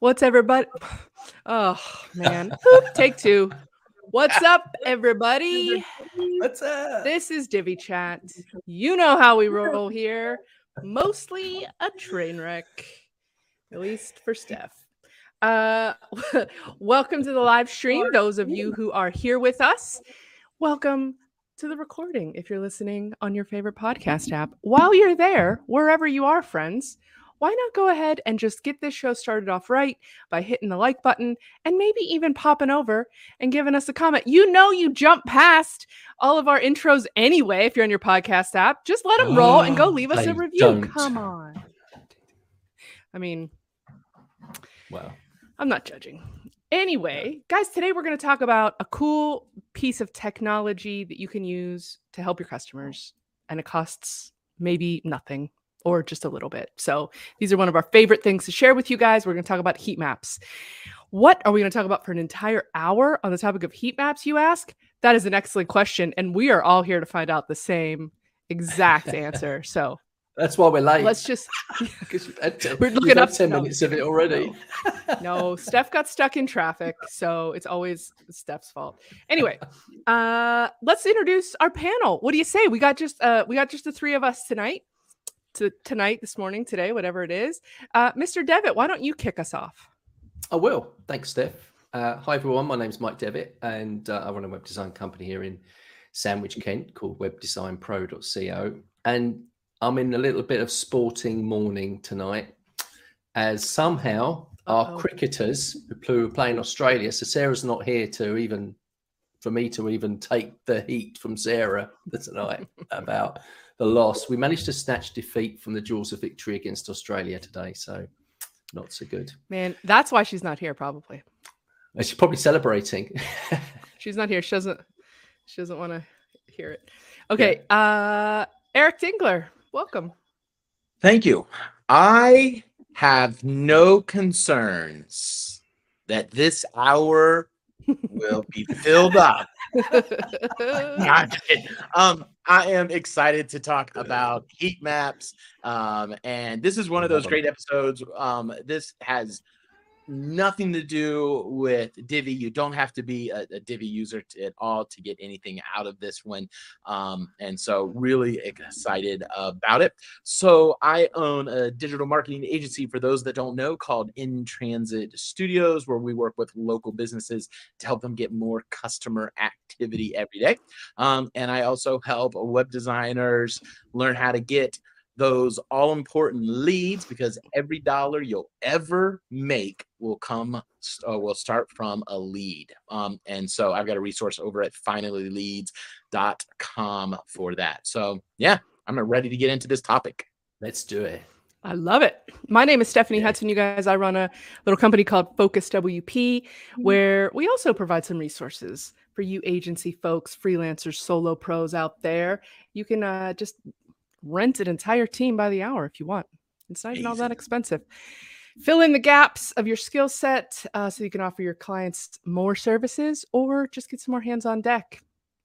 What's everybody? Oh man, take two. What's up, everybody? What's up? This is Divi Chat. You know how we roll here. Mostly a train wreck, at least for Steph. Uh, welcome to the live stream. Those of you who are here with us, welcome to the recording. If you're listening on your favorite podcast app, while you're there, wherever you are, friends, why not go ahead and just get this show started off right by hitting the like button and maybe even popping over and giving us a comment? You know, you jump past all of our intros anyway if you're on your podcast app. Just let them roll and go oh, leave us a review. don't. Come on. I mean, Wow. I'm not judging. Anyway, guys, today we're going to talk about a cool piece of technology that you can use to help your customers, and it costs maybe nothing or just a little bit. So, these are one of our favorite things to share with you guys. We're going to talk about heat maps. What are we going to talk about for an entire hour on the topic of heat maps, you ask? That is an excellent question. And we are all here to find out the same exact answer. So, That's why we're late. let's just Because you've had ten, We're looking up- ten no. minutes of it already. no steph got stuck in traffic so it's always steph's fault anyway uh let's introduce our panel what do you say we got just uh we got just the three of us tonight to tonight this morning today whatever it is uh mr devitt why don't you kick us off I will. Thanks, Steph. Uh, hi, everyone. My name's Mike Devitt, and uh, I run a web design company here in Sandwich, Kent called webdesignpro.co. And I'm in a little bit of sporting morning tonight, as somehow Uh-oh. our cricketers who are playing Australia, so Sarah's not here to even for me to even take the heat from Sarah tonight about the loss. We managed to snatch defeat from the jaws of victory against Australia today, so not so good. man that's why she's not here probably Uh, She's probably celebrating. she's not here she doesn't she doesn't want to hear it okay uh eric dingler welcome Thank you. I have no concerns that this hour will be filled up. No, I'm um, I am excited to talk about heat maps. Um, and this is one of those great episodes. Um, this has nothing to do with Divi. You don't have to be a, a Divi user t- at all to get anything out of this one. Um, and so, really excited about it. So, I own a digital marketing agency for those that don't know called In Transit Studios, where we work with local businesses to help them get more customer activity every day. Um, and I also help web designers learn how to get those all important leads because every dollar you'll ever make will come uh, will start from a lead um, and so i've got a resource over at finallyleads.com for that so yeah i'm ready to get into this topic Let's do it. I love it. My name is Stephanie Yeah. Hudson. You guys, I run a little company called FocusWP, where we also provide some resources for you agency folks, freelancers, solo pros out there. You can uh, just rent an entire team by the hour if you want. It's not even all that expensive. Fill in the gaps of your skill set uh, so you can offer your clients more services or just get some more hands on deck.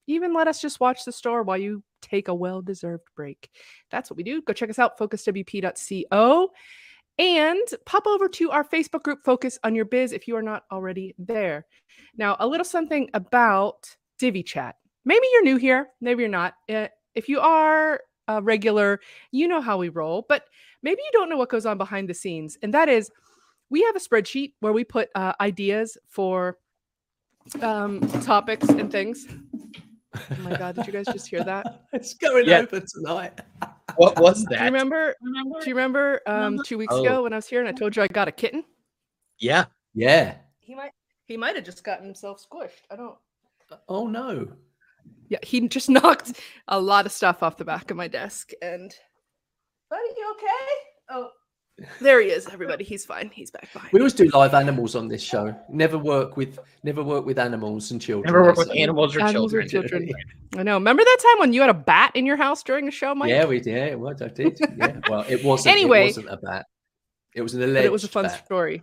Even let us just watch the store while you take a well deserved break. That's what we do. Go check us out, focuswp.co, and pop over to our Facebook group, Focus on Your Biz, if you are not already there. Now, a little something about Divi Chat. Maybe you're new here, maybe you're not. Uh, if you are a regular, you know how we roll, but maybe you don't know what goes on behind the scenes. And that is, we have a spreadsheet where we put uh, ideas for um, topics and things. Oh my God, did you guys just hear that? it's going Yeah. over tonight. what was that? Do you that remember? Do you remember um, two weeks Oh. ago when I was here and I told you I got a kitten? yeah Yeah. He might. He might have just gotten himself squished. I don't. Oh no. Yeah, he just knocked a lot of stuff off the back of my desk. And, buddy, you okay? Oh, there he is. Everybody, he's fine. He's back fine. We always do live animals on this show. Never work with never work with animals and children. never work with say. animals or Animals or children children. I know. Remember that time when you had a bat in your house during a show, Mike? Yeah, we did. Yeah, well, I did. Yeah. Well, it wasn't. Anyway. it wasn't a bat. It was an alleged. but it was a fun bat. story.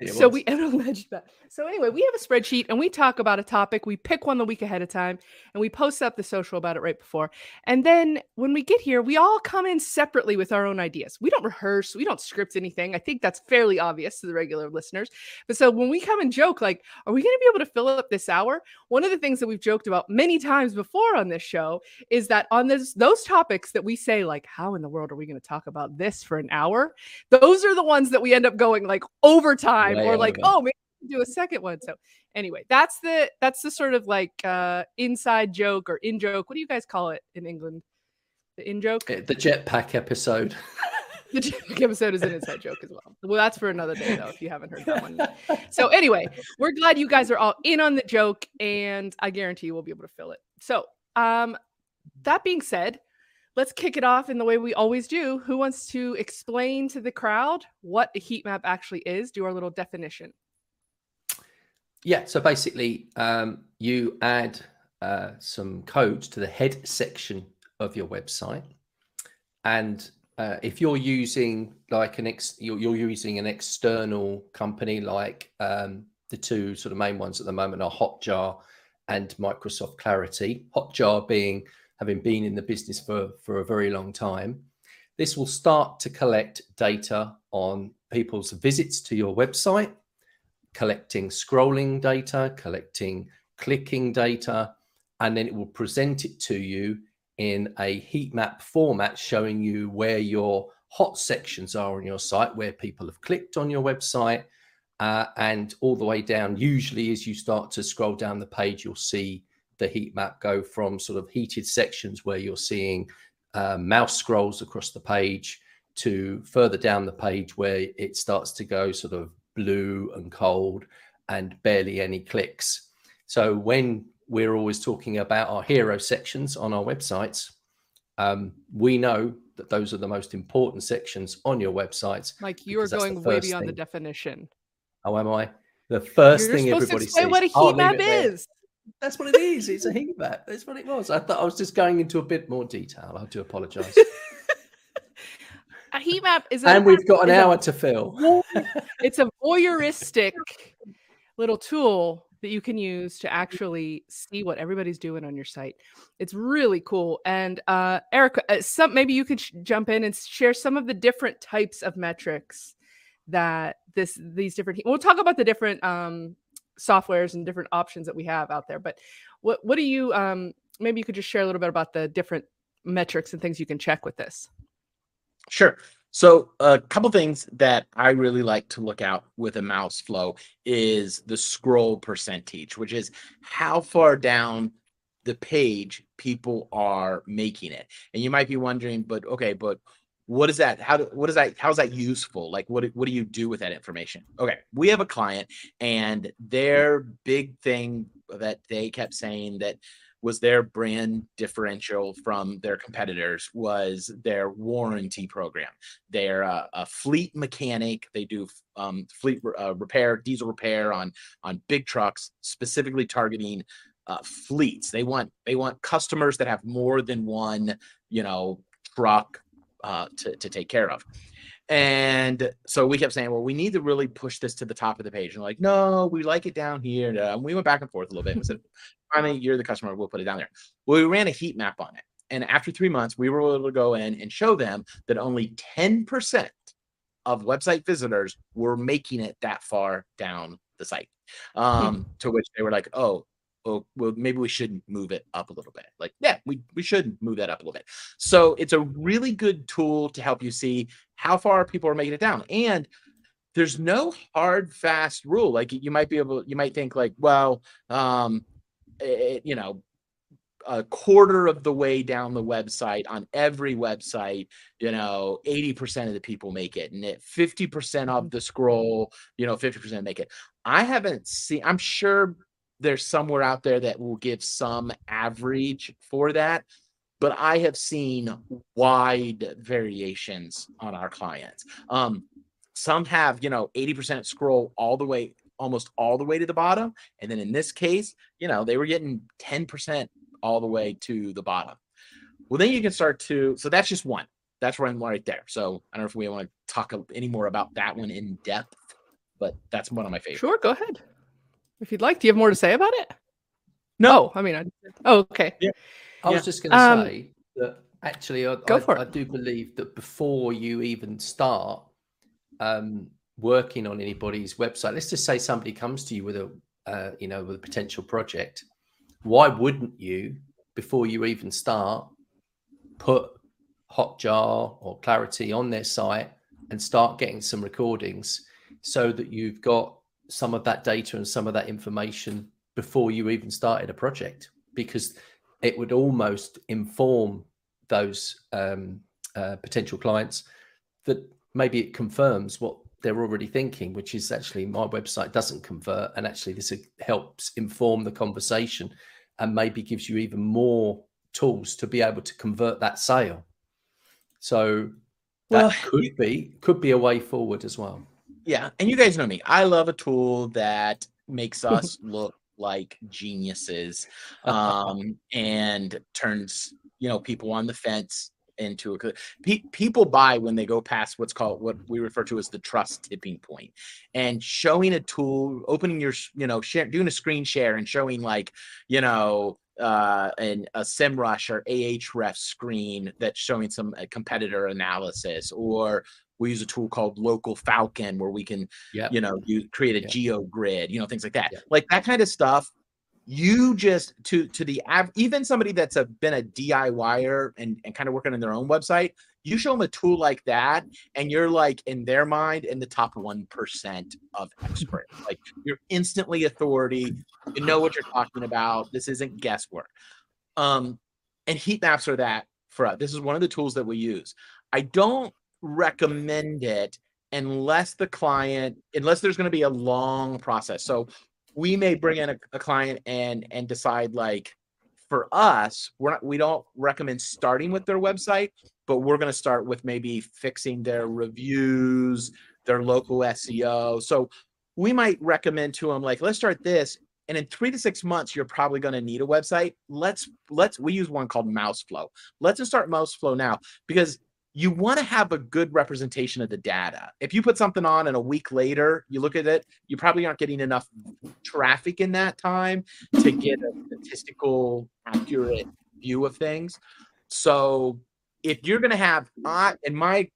It so was. we and alleged that. So anyway, we have a spreadsheet and we talk about a topic. We pick one the week ahead of time and we post up the social about it right before. And then when we get here, we all come in separately with our own ideas. We don't rehearse, we don't script anything. I think that's fairly obvious to the regular listeners. But so when we come and joke, like, are we going to be able to fill up this hour? One of the things that we've joked about many times before on this show is that on this those topics that we say, like, how in the world are we going to talk about this for an hour? Those are the ones that we end up going like overtime Way or like, over. oh, maybe can do a second one. So anyway, that's the that's the sort of like uh inside joke or in joke. What do you guys call it in England? The in joke? Uh, the jetpack episode. The jetpack episode is an inside joke as well. Well, that's for another day though, if you haven't heard that one. yet. So anyway, we're glad you guys are all in on the joke, and I guarantee you we'll be able to fill it. So um that being said, let's kick it off in the way we always do. Who wants to explain to the crowd what a heat map actually is? Do our little definition. Yeah, so basically, um, you add uh, some code to the head section of your website, and uh, if you're using like an ex, you're, you're using an external company like um, the two sort of main ones at the moment are Hotjar and Microsoft Clarity. Hotjar being having been in the business for for a very long time, this will start to collect data on people's visits to your website collecting scrolling data, collecting clicking data, and then it will present it to you in a heat map format showing you where your hot sections are on your site, where people have clicked on your website, uh, and all the way down. Usually, as you start to scroll down the page, you'll see the heat map go from sort of heated sections where you're seeing uh, mouse scrolls across the page to further down the page where it starts to go sort of blue and cold and barely any clicks. So when we're always talking about our hero sections on our websites, um, we know that those are the most important sections on your websites. Like you are Because that's the going way beyond the definition. How am I? The 1st You're thing to everybody explain sees. what a I'll heat map is. That's what it is. It's a heat map. That's what it was. I thought I was just going into a bit more detail. I do apologise. A heat map is a, and we've got an is a hour to fill. it's a voyeuristic little tool that you can use to actually see what everybody's doing on your site. It's really cool. And uh, Erica, uh, some maybe you could sh- jump in and share some of the different types of metrics that this these different. We'll talk about the different um, softwares and different options that we have out there. But what what do you um, maybe you could just share a little bit about the different metrics and things you can check with this. Sure. So a couple things that I really like to look out with a Mouseflow is the scroll percentage, which is how far down the page people are making it. And you might be wondering, but okay, but what is that? How do what is that? How's that useful? Like what what do you do with that information? Okay, we have a client and their big thing that they kept saying that was their brand differential from their competitors was their warranty program. They're a, a fleet mechanic. They do um, fleet uh, repair, diesel repair on on big trucks, specifically targeting uh, fleets. They want they want customers that have more than one, you know, truck uh, to to take care of. And so we kept saying, well, we need to really push this to the top of the page. And like, no, we like it down here. And we went back and forth a little bit. We said, finally, you're the customer. We'll put it down there. Well, we ran a heat map on it. And after three months, we were able to go in and show them that only 10% of website visitors were making it that far down the site. Um, to which they were like, oh, oh, well, maybe we shouldn't move it up a little bit. Like, yeah, we, we should move that up a little bit. So it's a really good tool to help you see how far people are making it down. And there's no hard, fast rule. Like you might be able, you might think like, well, um, it, you know, a quarter of the way down the website on every website, you know, 80% of the people make it, and at 50% of the scroll, you know, 50% make it. I haven't seen, I'm sure there's somewhere out there that will give some average for that, but I have seen wide variations on our clients. Um, some have, you know, 80% scroll all the way, almost all the way to the bottom. And then in this case, you know, they were getting 10% all the way to the bottom. Well, then you can start to, so that's just one. That's one right there. So I don't know if we want to talk any more about that one in depth. but that's one of my favorites. Sure, go ahead. If you'd like, do you have more to say about it? No, Oh, I mean, I, oh, okay. Yeah. I Yeah. was just going to Um, say that actually, I, Go I, for it. I do believe that before you even start um, working on anybody's website, let's just say somebody comes to you with a, uh, you know, with a potential project. Why wouldn't you, before you even start, put Hotjar or Clarity on their site and start getting some recordings so that you've got some of that data and some of that information before you even started a project? Because it would almost inform those um, uh, potential clients that maybe it confirms what they're already thinking, which is actually my website doesn't convert, and actually this helps inform the conversation, and maybe gives you even more tools to be able to convert that sale. So that Well, could be could be a way forward as well. Yeah, and you guys know me. I love a tool that makes us look like geniuses, um, and turns you know people on the fence into a. Pe- people buy when they go past what's called what we refer to as the trust tipping point. and showing a tool, opening your you know share, doing a screen share, and showing like you know uh an a SEMrush or Ahref screen that's showing some competitor analysis or we use a tool called local falcon where we can Yeah. you know you create a Yeah. geo grid you know things like that Yeah. like that kind of stuff you just to to the av- even somebody that's a, been a diyer and, and kind of working on their own website you show them a tool like that and you're like in their mind in the top 1% of experts like you're instantly authority you know what you're talking about this isn't guesswork um and heat maps are that for us this is one of the tools that we use i don't recommend it unless the client unless there's going to be a long process. So we may bring in a, a client and and decide like for us we're not we don't recommend starting with their website but we're going to start with maybe fixing their reviews their local seo so we might recommend to them like let's start this and in three to six months you're probably going to need a website. Let's let's we use one called Mouseflow let's just start Mouseflow now because you want to have a good representation of the data. If you put something on and a week later you look at it, you probably aren't getting enough traffic in that time to get a statistical accurate view of things. So if you're going to have, in my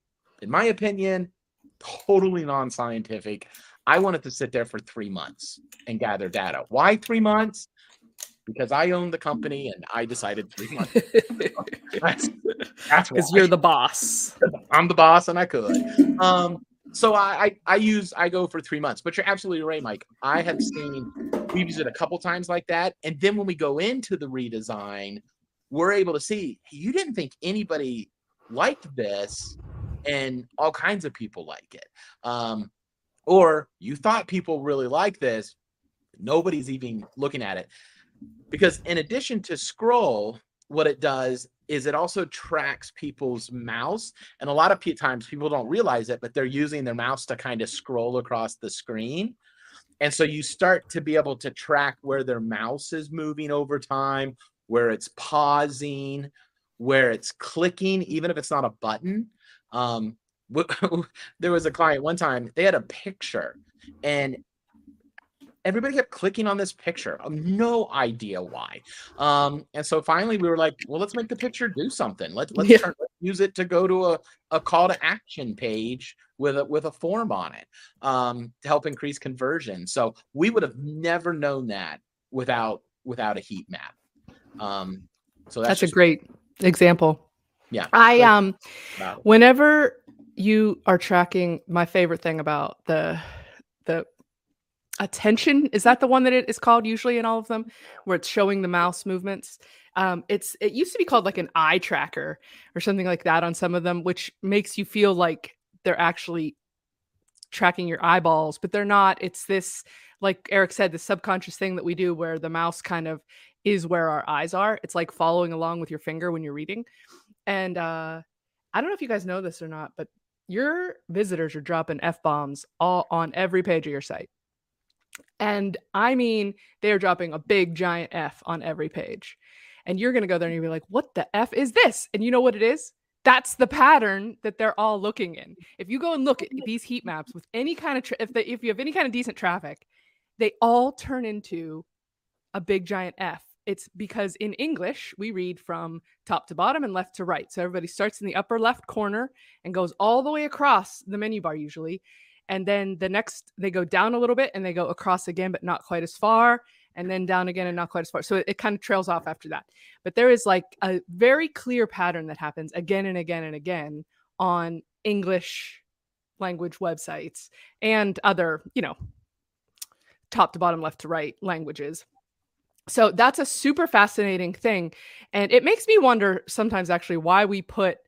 in my opinion, totally non-scientific. I wanted to sit there for three months and gather data. Why three months? Because I own the company and I decided three months. That's, that's Because you're the boss. I'm the boss and I could. Um, so I, I I use I go for three months, but you're absolutely right, Mike. I have seen we've used it a couple times like that, and then when we go into the redesign, we're able to see hey, you didn't think anybody liked this, and all kinds of people like it. Um, or you thought people really like this, nobody's even looking at it because in addition to scroll what it does is it also tracks people's mouse and a lot of times people don't realize it but they're using their mouse to kind of scroll across the screen. And so you start to be able to track where their mouse is moving over time where it's pausing where it's clicking even if it's not a button. Um there was a client one time they had a picture and everybody kept clicking on this picture. No idea why. Um, and so finally we were like, well, let's make the picture do something. Let, let's Yeah. turn, let's use it to go to a, a call to action page with a with a form on it um, to help increase conversion. So we would have never known that without without a heat map. Um, so that's, That's a great example. Yeah. I um whenever you are tracking my favorite thing about the the attention is that the one that it is called usually in all of them? Where it's showing the mouse movements? Um it's it used to be called like an eye tracker or something like that on some of them which makes you feel like they're actually tracking your eyeballs but they're not. It's this like eric said the subconscious thing that we do where the mouse kind of is where our eyes are. It's like following along with your finger when you're reading. And uh I don't know if you guys know this or not, but your visitors are dropping F bombs all on every page of your site. And I mean, they're dropping a big giant F on every page. And you're going to go there and you'll be like, what the F is this? And you know what it is? that's the pattern that they're all looking in. If you go and look at these heat maps with any kind of tra- if they, if you have any kind of decent traffic, they all turn into a big giant F. It's because in English we read from top to bottom and left to right. So everybody starts in the upper left corner and goes all the way across the menu bar usually. And then the next they go down a little bit and they go across again, but not quite as far and then down again and not quite as far. So it, it kind of trails off after that. But there is like a very clear pattern that happens again and again and again on English language websites and other, you know, top to bottom, left to right languages. So that's a super fascinating thing. And it makes me wonder sometimes actually why we put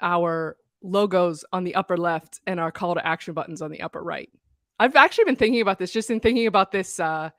our logos on the upper left and our call to action buttons on the upper right. I've actually been thinking about this just in thinking about this uh,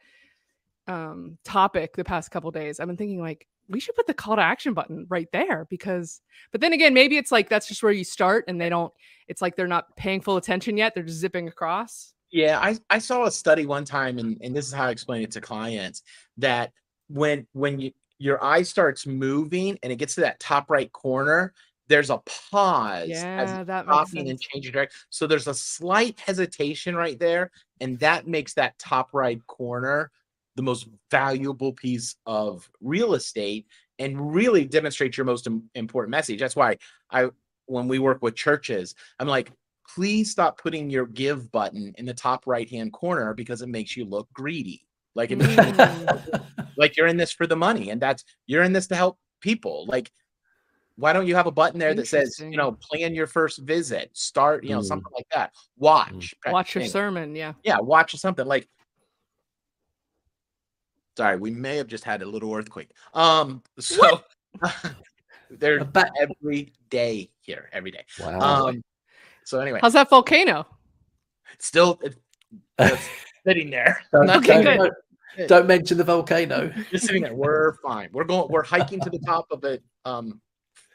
um, topic the past couple days. I've been thinking like we should put the call to action button right there because but then again maybe it's like that's just where you start and they don't it's like they're not paying full attention yet they're just zipping across Yeah, I, I saw a study one time, and, and this is how I explain it to clients that when when you your eye starts moving and it gets to that top right corner, there's a pause as yeah that makes stopping and changing direction. So there's a slight hesitation right there, and that makes that top right corner the most valuable piece of real estate and really demonstrates your most im- important message. That's why I when we work with churches, I'm like, please stop putting your give button in the top right hand corner because it makes you look greedy. Like it makes you Mm. like you're in this for the money, and that's you're in this to help people. Like, why don't you have a button there that says, you know, plan your first visit, start, you know, Mm. something like that. Watch, watch your practice- sermon yeah yeah, watch something like. Sorry, we may have just had a little earthquake. Um, so they're A every day here, every day. Wow. Um, so anyway, how's that volcano still it's sitting there, don't, not Okay, don't- good. don't- don't mention the volcano. just sitting there. We're fine. We're going. We're hiking to the top of it. Um,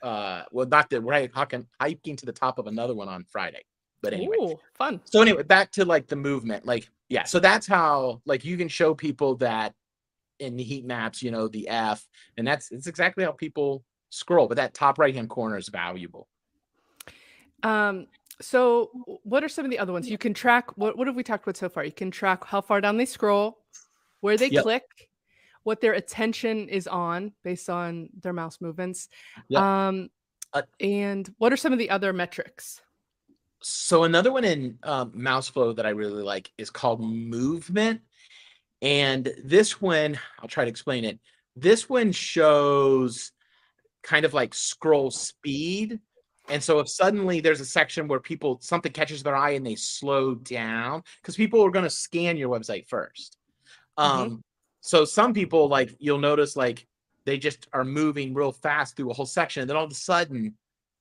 uh, well, not that we're hiking hiking to the top of another one on Friday. But anyway, Ooh, fun so anyway back to like the movement like yeah so that's how like you can show people that in the heat maps you know the f and that's it's exactly how people scroll but that top right hand corner is valuable Um, so what are some of the other ones? You can track what what have we talked about so far? You can track how far down they scroll, where they Yep. click, what their attention is on based on their mouse movements. Yep. Um Uh, and what are some of the other metrics? so another one in um, Mouseflow that i really like is called movement and this one i'll try to explain it this one shows kind of like scroll speed and so if suddenly there's a section where people something catches their eye and they slow down because people are going to scan your website first um so some people like you'll notice like they just are moving real fast through a whole section and then all of a sudden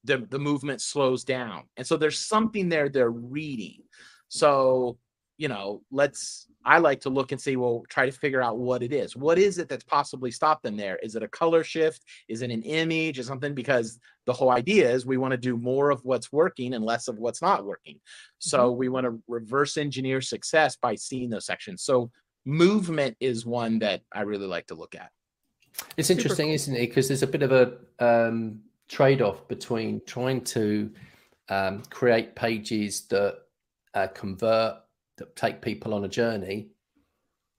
the, the movement slows down. And so there's something there they're reading. So you know let's i like to look and see well try to figure out what it is. What is it that's possibly stopped them there? Is it a color shift? Is it an image? Or something? Because the whole idea is we want to do more of what's working and less of what's not working. So mm-hmm. we want to reverse engineer success by seeing those sections. So movement is one that i really like to look at It's Super interesting, cool. isn't it? Because there's a bit of a um, trade-off between trying to um, create pages that uh, convert, that take people on a journey,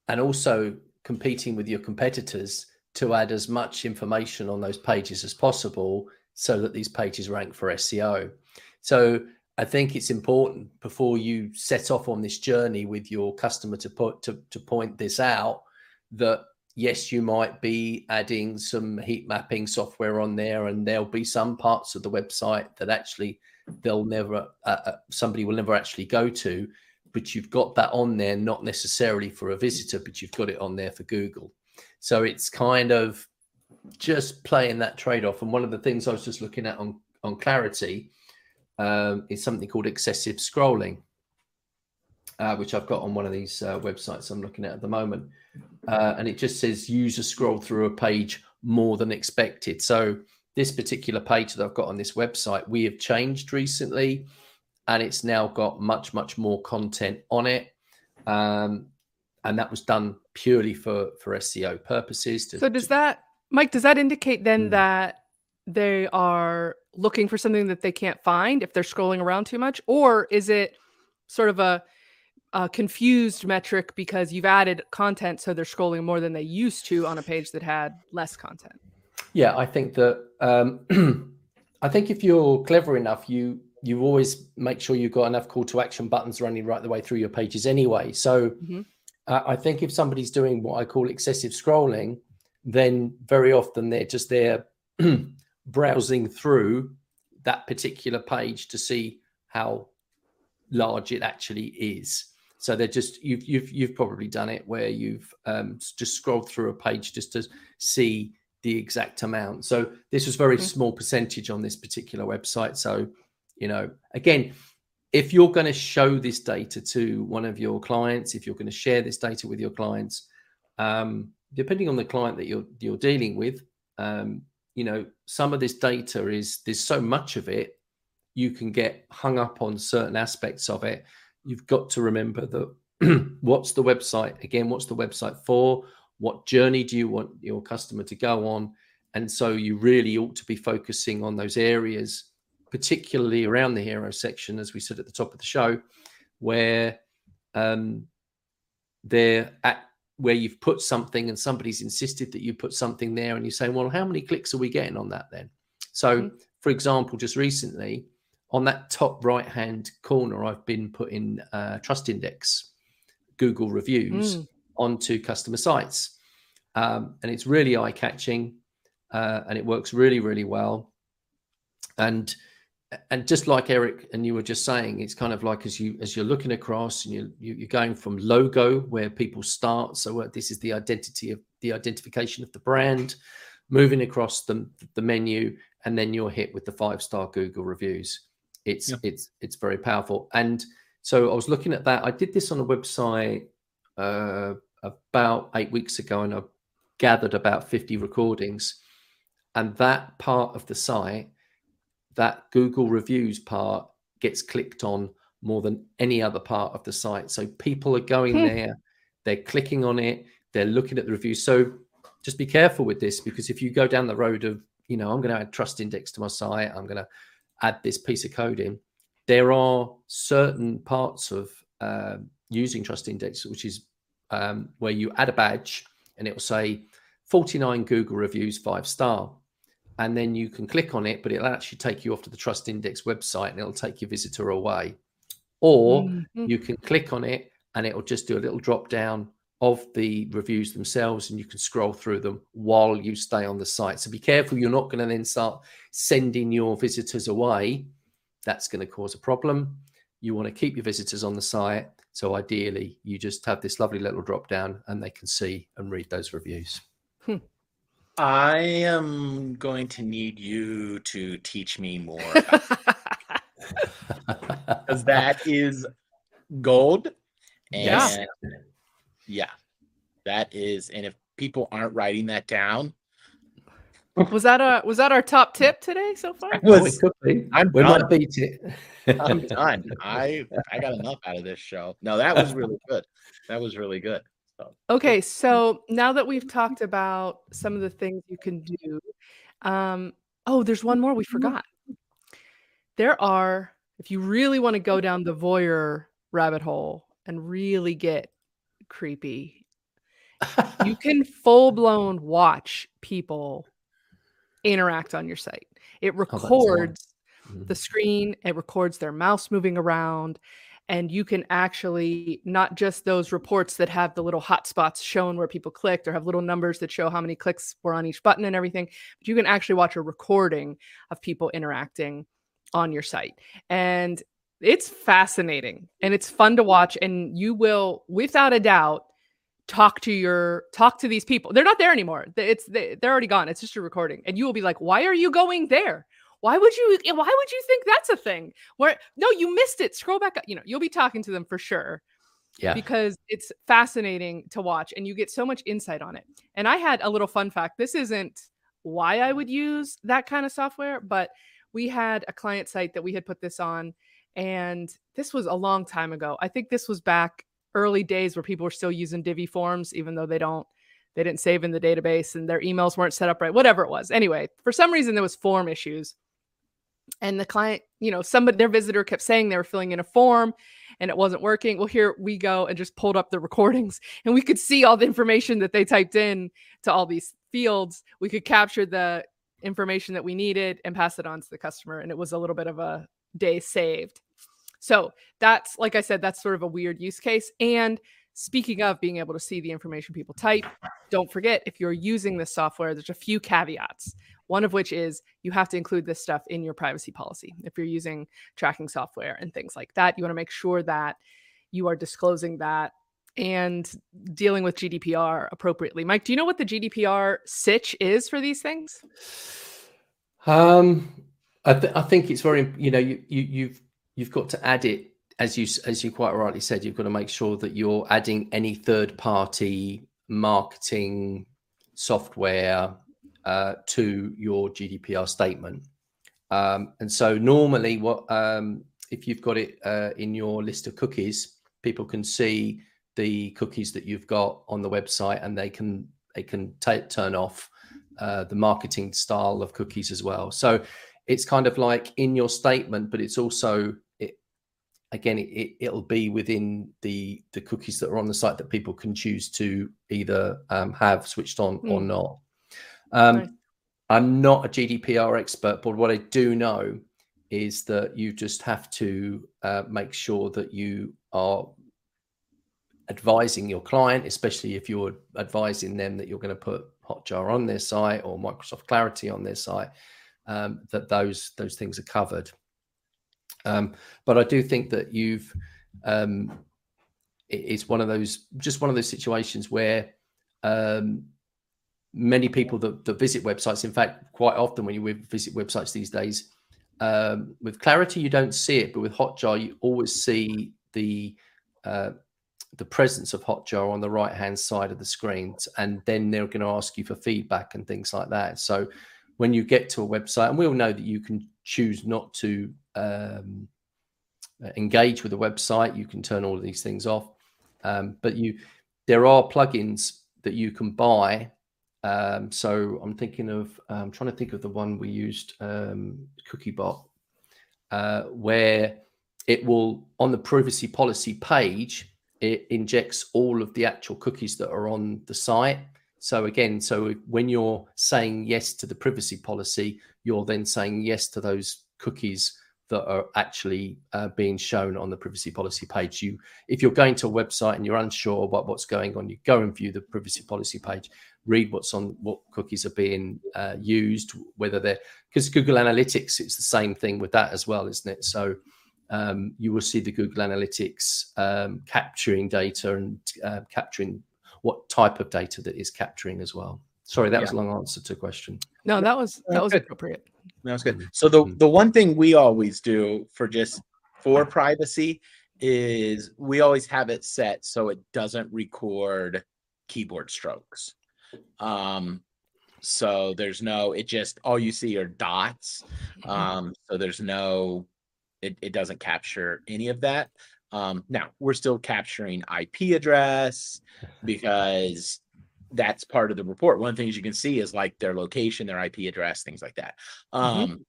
and also competing with your competitors to add as much information on those pages as possible, so that these pages rank for SEO. So I think it's important before you set off on this journey with your customer to put to, to point this out that yes, you might be adding some heat mapping software on there, and there'll be some parts of the website that actually they'll never, uh, uh, somebody will never actually go to, but you've got that on there, not necessarily for a visitor, but you've got it on there for Google. So it's kind of just playing that trade off. And one of the things I was just looking at on, on Clarity um, is something called excessive scrolling. Uh, which I've got on one of these uh, websites I'm looking at at the moment uh, and it just says user scroll through a page more than expected. So this particular page that I've got on this website, we have changed recently, and it's now got much much more content on it, um, and that was done purely for for SEO purposes. To, So does that Mike, does that indicate then Hmm. that they are looking for something that they can't find if they're scrolling around too much? Or is it sort of a, a confused metric because you've added content so they're scrolling more than they used to on a page that had less content? Yeah, I think that um, I think if you're clever enough, you you always make sure you've got enough call to action buttons running right the way through your pages anyway. So mm-hmm. uh, I think if somebody's doing what I call excessive scrolling, then very often they're just there browsing through that particular page to see how large it actually is. So they're just you've you've you've probably done it where you've um, just scrolled through a page just to see the exact amount. So this was very mm-hmm. small percentage on this particular website. So you know, again, if you're going to show this data to one of your clients, if you're going to share this data with your clients, um, depending on the client that you're you're dealing with, um, you know, some of this data is there's so much of it, you can get hung up on certain aspects of it. You've got to remember that what's the website again? What's the website for? What journey do you want your customer to go on? And so you really ought to be focusing on those areas particularly around the hero section, as we said at the top of the show, where um, they're at where you've put something and somebody's insisted that you put something there, and you're saying, well, how many clicks are we getting on that then? So, mm-hmm. for example, just recently on that top right hand corner, I've been putting uh, Trustindex Google reviews mm. onto customer sites. Um, and it's really eye catching uh, and it works really, really well. And and just like Eric and you were just saying, it's kind of like as you as you're looking across and you, you are going from logo where people start. So this is the identity of the identification of the brand, moving across the the menu, and then you're hit with the five star Google reviews. It's yeah. it's it's very powerful. And so I was looking at that. I did this on a website uh, about eight weeks ago, and I gathered about fifty recordings. And that part of the site that Google reviews part gets clicked on more than any other part of the site. So people are going hmm. there, they're clicking on it, they're looking at the reviews. So just be careful with this because if you go down the road of, you know, I'm going to add Trustindex to my site, I'm going to add this piece of code in, there are certain parts of uh, using Trustindex, which is um, where you add a badge and it will say 49 Google reviews, five star and then you can click on it, but it'll actually take you off to the Trustindex website and it'll take your visitor away. Or mm-hmm. you can click on it and it'll just do a little drop down of the reviews themselves and you can scroll through them while you stay on the site. So be careful, you're not going to then start sending your visitors away. That's going to cause a problem. You want to keep your visitors on the site. So ideally, you just have this lovely little drop down and they can see and read those reviews. Hmm. I am going to need you to teach me more. Because that is gold. And yeah. yeah. That is, and if people aren't writing that down. Was that a was that our top tip today so far? Was, I'm we might beat it. I'm done. I I got enough out of this show. No, that was really good. That was really good. Okay, so now that we've talked about some of the things you can do, um, oh, there's one more we mm-hmm. forgot. There are, if you really want to go down the voyeur rabbit hole and really get creepy, you can full blown watch people interact on your site. It oh, records oh, the screen, it records their mouse moving around, and you can actually not just those reports that have the little hotspots shown where people clicked or have little numbers that show how many clicks were on each button and everything, but you can actually watch a recording of people interacting on your site. And it's fascinating and it's fun to watch and you will without a doubt talk to your talk to these people. They're not there anymore. It's they're already gone. It's just a recording. And you will be like why are you going there why would you why would you think that's a thing? Where no, you missed it. Scroll back up. You know, you'll be talking to them for sure. Yeah. Because it's fascinating to watch and you get so much insight on it. And I had a little fun fact. This isn't why I would use that kind of software, but we had a client site that we had put this on and this was a long time ago. I think this was back early days where people were still using Divi forms even though they don't they didn't save in the database and their emails weren't set up right, whatever it was. Anyway, for some reason there was form issues. And the client, you know, somebody their visitor kept saying they were filling in a form and it wasn't working. Well, here we go and just pulled up the recordings and we could see all the information that they typed in to all these fields. We could capture the information that we needed and pass it on to the customer. And it was a little bit of a day saved. So that's, like I said, that's sort of a weird use case. And speaking of being able to see the information people type, don't forget if you're using this software, there's a few caveats. One of which is you have to include this stuff in your privacy policy. If you're using tracking software and things like that, you want to make sure that you are disclosing that and dealing with GDPR appropriately. Mike, do you know what the GDPR sitch is for these things? Um, I, th- I think it's very, you know, you, you you've you've got to add it as you as you quite rightly said. You've got to make sure that you're adding any third party marketing software uh, to your GDPR statement. Um, and so normally, what um, if you've got it uh, in your list of cookies, people can see the cookies that you've got on the website, and they can they can t- turn off uh, the marketing style of cookies as well. So it's kind of like in your statement, but it's also it again it, it will be within the the cookies that are on the site that people can choose to either um, have switched on mm. or hmm. not. Um. I'm not a GDPR expert, but what I do know is that you just have to uh, make sure that you are advising your client, especially if you're advising them that you're going to put Hotjar on their site or Microsoft Clarity on their site, um, that those those things are covered. Um, but I do think that you've um, it's one of those just one of those situations where um, many people that, that visit websites, in fact, quite often when you visit websites these days, um, with Clarity you don't see it, but with Hotjar you always see the uh, the presence of Hotjar on the right hand side of the screen, and then they're going to ask you for feedback and things like that. So when you get to a website, and we all know that you can choose not to um, engage with a website, you can turn all of these things off, um, but you there are plugins that you can buy um, so I'm thinking of, I'm trying to think of the one we used, um, Cookiebot, uh, where it will, on the privacy policy page, it injects all of the actual cookies that are on the site. So again, so when you're saying yes to the privacy policy, you're then saying yes to those cookies that are actually uh, being shown on the privacy policy page. You, if you're going to a website and you're unsure about what's going on, you go and view the privacy policy page read what's on what cookies are being uh, used, whether they're because Google Analytics, it's the same thing with that as well, isn't it? So um, you will see the Google Analytics um, capturing data and uh, capturing what type of data that is capturing as well. Sorry, that yeah. was a long answer to a question. No, that was that was good. appropriate. That was good. So the the one thing we always do for just for privacy is we always have it set so it doesn't record keyboard strokes. Um, so there's no, it just all you see are dots. Mm-hmm. Um, so there's no, it, it doesn't capture any of that. Um, now we're still capturing IP address because that's part of the report. One of the things you can see is like their location, their IP address, things like that. Mm-hmm. Um, mm-hmm.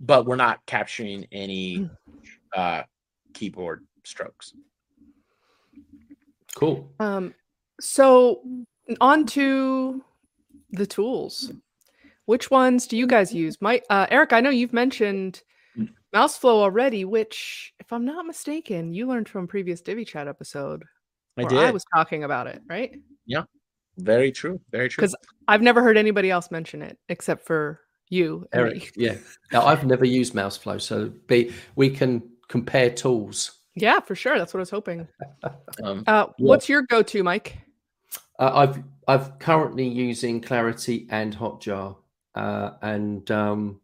but we're not capturing any uh, keyboard strokes. Cool. Um, so on to the tools. Which ones do you guys use? My uh, Eric, I know you've mentioned mm. MouseFlow already, which, if I'm not mistaken, you learned from previous Divi Chat episode. I did. I was talking about it, right? Yeah, very true. Very true. Because I've never heard anybody else mention it except for you, Eric. Me. Yeah. Now I've never used MouseFlow, so be, we can compare tools. Yeah, for sure. That's what I was hoping. um, uh, yeah. What's your go-to, Mike? Uh, I've I've currently using Clarity and Hotjar, uh, and um,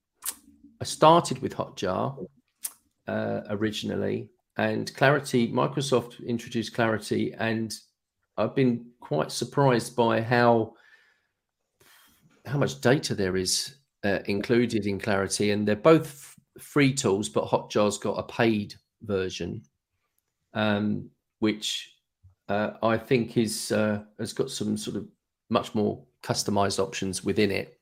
I started with Hotjar uh, originally, and Clarity. Microsoft introduced Clarity, and I've been quite surprised by how how much data there is uh, included in Clarity, and they're both f- free tools, but Hotjar's got a paid version, um, which uh, I think is uh, has got some sort of much more customized options within it.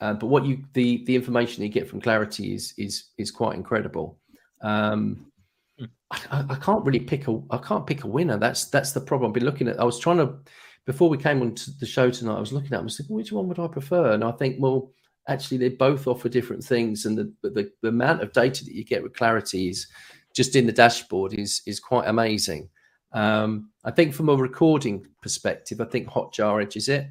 Uh, but what you the the information you get from Clarity is is is quite incredible. Um, hmm. I, I, can't really pick a I can't pick a winner. That's that's the problem. I've been looking at. I was trying to before we came on to the show tonight. I was looking at. them, I was thinking, which one would I prefer? And I think, well, actually, they both offer different things, and the the, the amount of data that you get with Clarity is just in the dashboard is is quite amazing. Um, I think from a recording perspective, I think Hotjar edges it.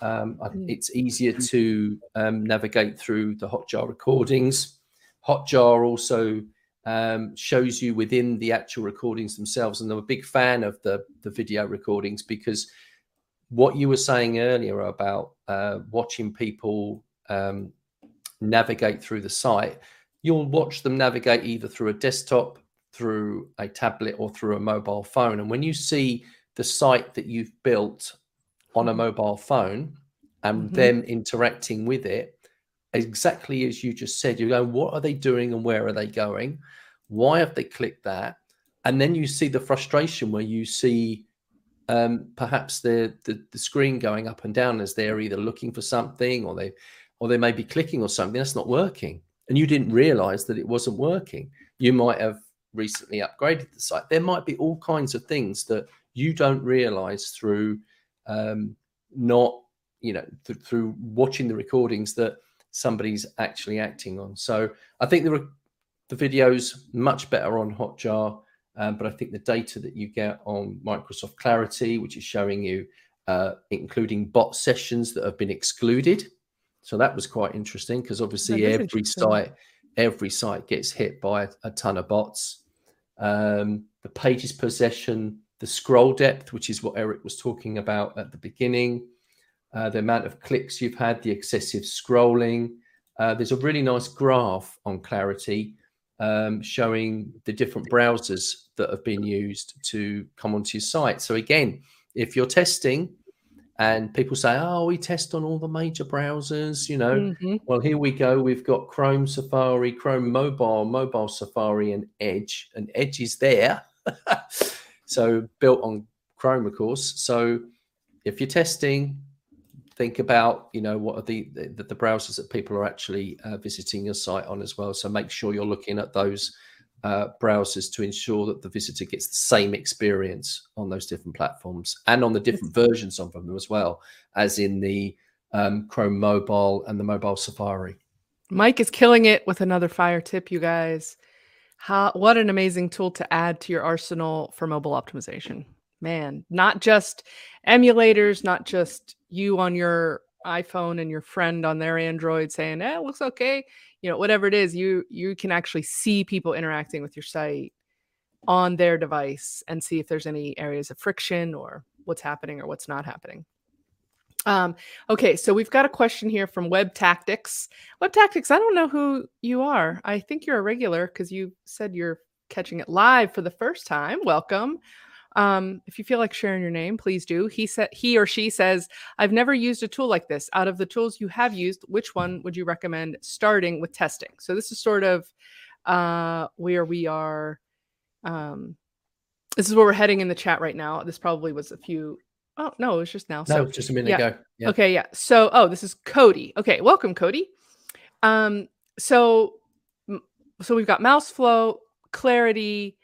Um, mm. It's easier to um, navigate through the Hotjar recordings. Hotjar also um, shows you within the actual recordings themselves, and I'm a big fan of the the video recordings because what you were saying earlier about uh, watching people um, navigate through the site, you'll watch them navigate either through a desktop, through a tablet, or through a mobile phone, and when you see the site that you've built on a mobile phone and mm-hmm. them interacting with it exactly as you just said you go what are they doing and where are they going? Why have they clicked that? And then you see the frustration where you see um, perhaps the, the, the screen going up and down as they're either looking for something or they or they may be clicking or something. That's not working. And you didn't realize that it wasn't working. You might have recently upgraded the site there might be all kinds of things that you don't realize through um, not you know th- through watching the recordings that somebody's actually acting on. So I think the the videos much better on Hotjar, um, but I think the data that you get on Microsoft Clarity, which is showing you uh, including bot sessions that have been excluded. So that was quite interesting because obviously every site every site gets hit by a, a ton of bots. Um, the pages per session the scroll depth, which is what Eric was talking about at the beginning, uh, the amount of clicks you've had, the excessive scrolling. Uh, there's a really nice graph on Clarity um, showing the different browsers that have been used to come onto your site. So again, if you're testing and people say, "Oh, we test on all the major browsers," you know, mm-hmm. well, here we go. We've got Chrome, Safari, Chrome Mobile, Mobile Safari, and Edge, and Edge is there. So built on Chrome, of course. So if you're testing, think about you know what are the the, the browsers that people are actually uh, visiting your site on as well. So make sure you're looking at those uh, browsers to ensure that the visitor gets the same experience on those different platforms and on the different versions of them as well as in the um, Chrome Mobile and the Mobile Safari. Mike is killing it with another fire tip, you guys. How what an amazing tool to add to your arsenal for mobile optimization. Man, not just emulators, not just you on your iPhone and your friend on their Android saying, "Eh, it looks okay." You know, whatever it is, you you can actually see people interacting with your site on their device and see if there's any areas of friction or what's happening or what's not happening. Um, okay, so we've got a question here from Web Tactics. Web Tactics, I don't know who you are. I think you're a regular because you said you're catching it live for the first time. Welcome. Um, if you feel like sharing your name, please do. He said he or she says, I've never used a tool like this. Out of the tools you have used, which one would you recommend starting with testing? So this is sort of uh where we are um this is where we're heading in the chat right now. This probably was a few Oh no, it was just now. No, so, just a minute yeah. ago. Yeah. Okay, yeah. So, oh, this is Cody. Okay, welcome, Cody. Um, so, so we've got Mouseflow, Clarity,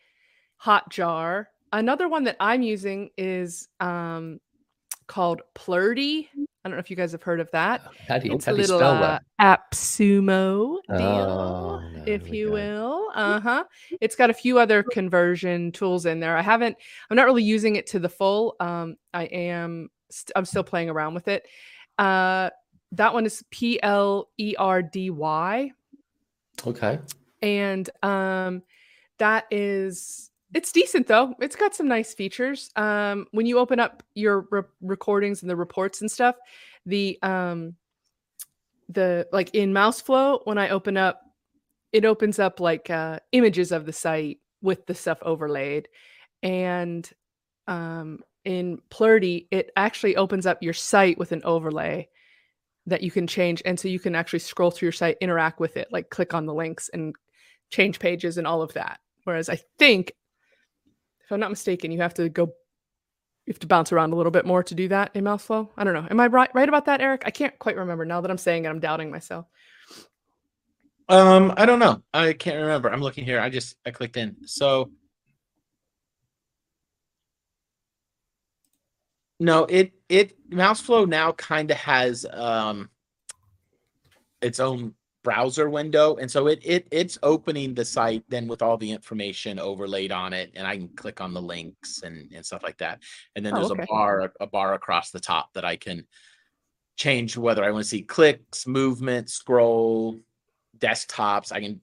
Hotjar. Another one that I'm using is um called Plerdy. I don't know if you guys have heard of that. How do you, it's how a little uh, AppSumo deal, oh, no, if you go. will. Uh huh. It's got a few other conversion tools in there. I haven't. I'm not really using it to the full. Um, I am. St- I'm still playing around with it. Uh, that one is P L E R D Y. Okay. And um, that is it's decent though. It's got some nice features. Um, when you open up your re- recordings and the reports and stuff, the um, the like in Mouseflow, when I open up, it opens up like uh, images of the site with the stuff overlaid, and um, in Plerdy, it actually opens up your site with an overlay that you can change, and so you can actually scroll through your site, interact with it, like click on the links and change pages and all of that. Whereas I think if I'm not mistaken, you have to go You have to bounce around a little bit more to do that in Mouseflow. I don't know. Am I right right about that, Eric? I can't quite remember now that I'm saying it. I'm doubting myself. Um, I don't know. I can't remember. I'm looking here. I just I clicked in. So no, it it Mouseflow now kind of has um its own browser window and so it it it's opening the site then with all the information overlaid on it and i can click on the links and and stuff like that and then Oh, there's okay. a bar a bar across the top that i can change whether i want to see clicks movement scroll desktops i can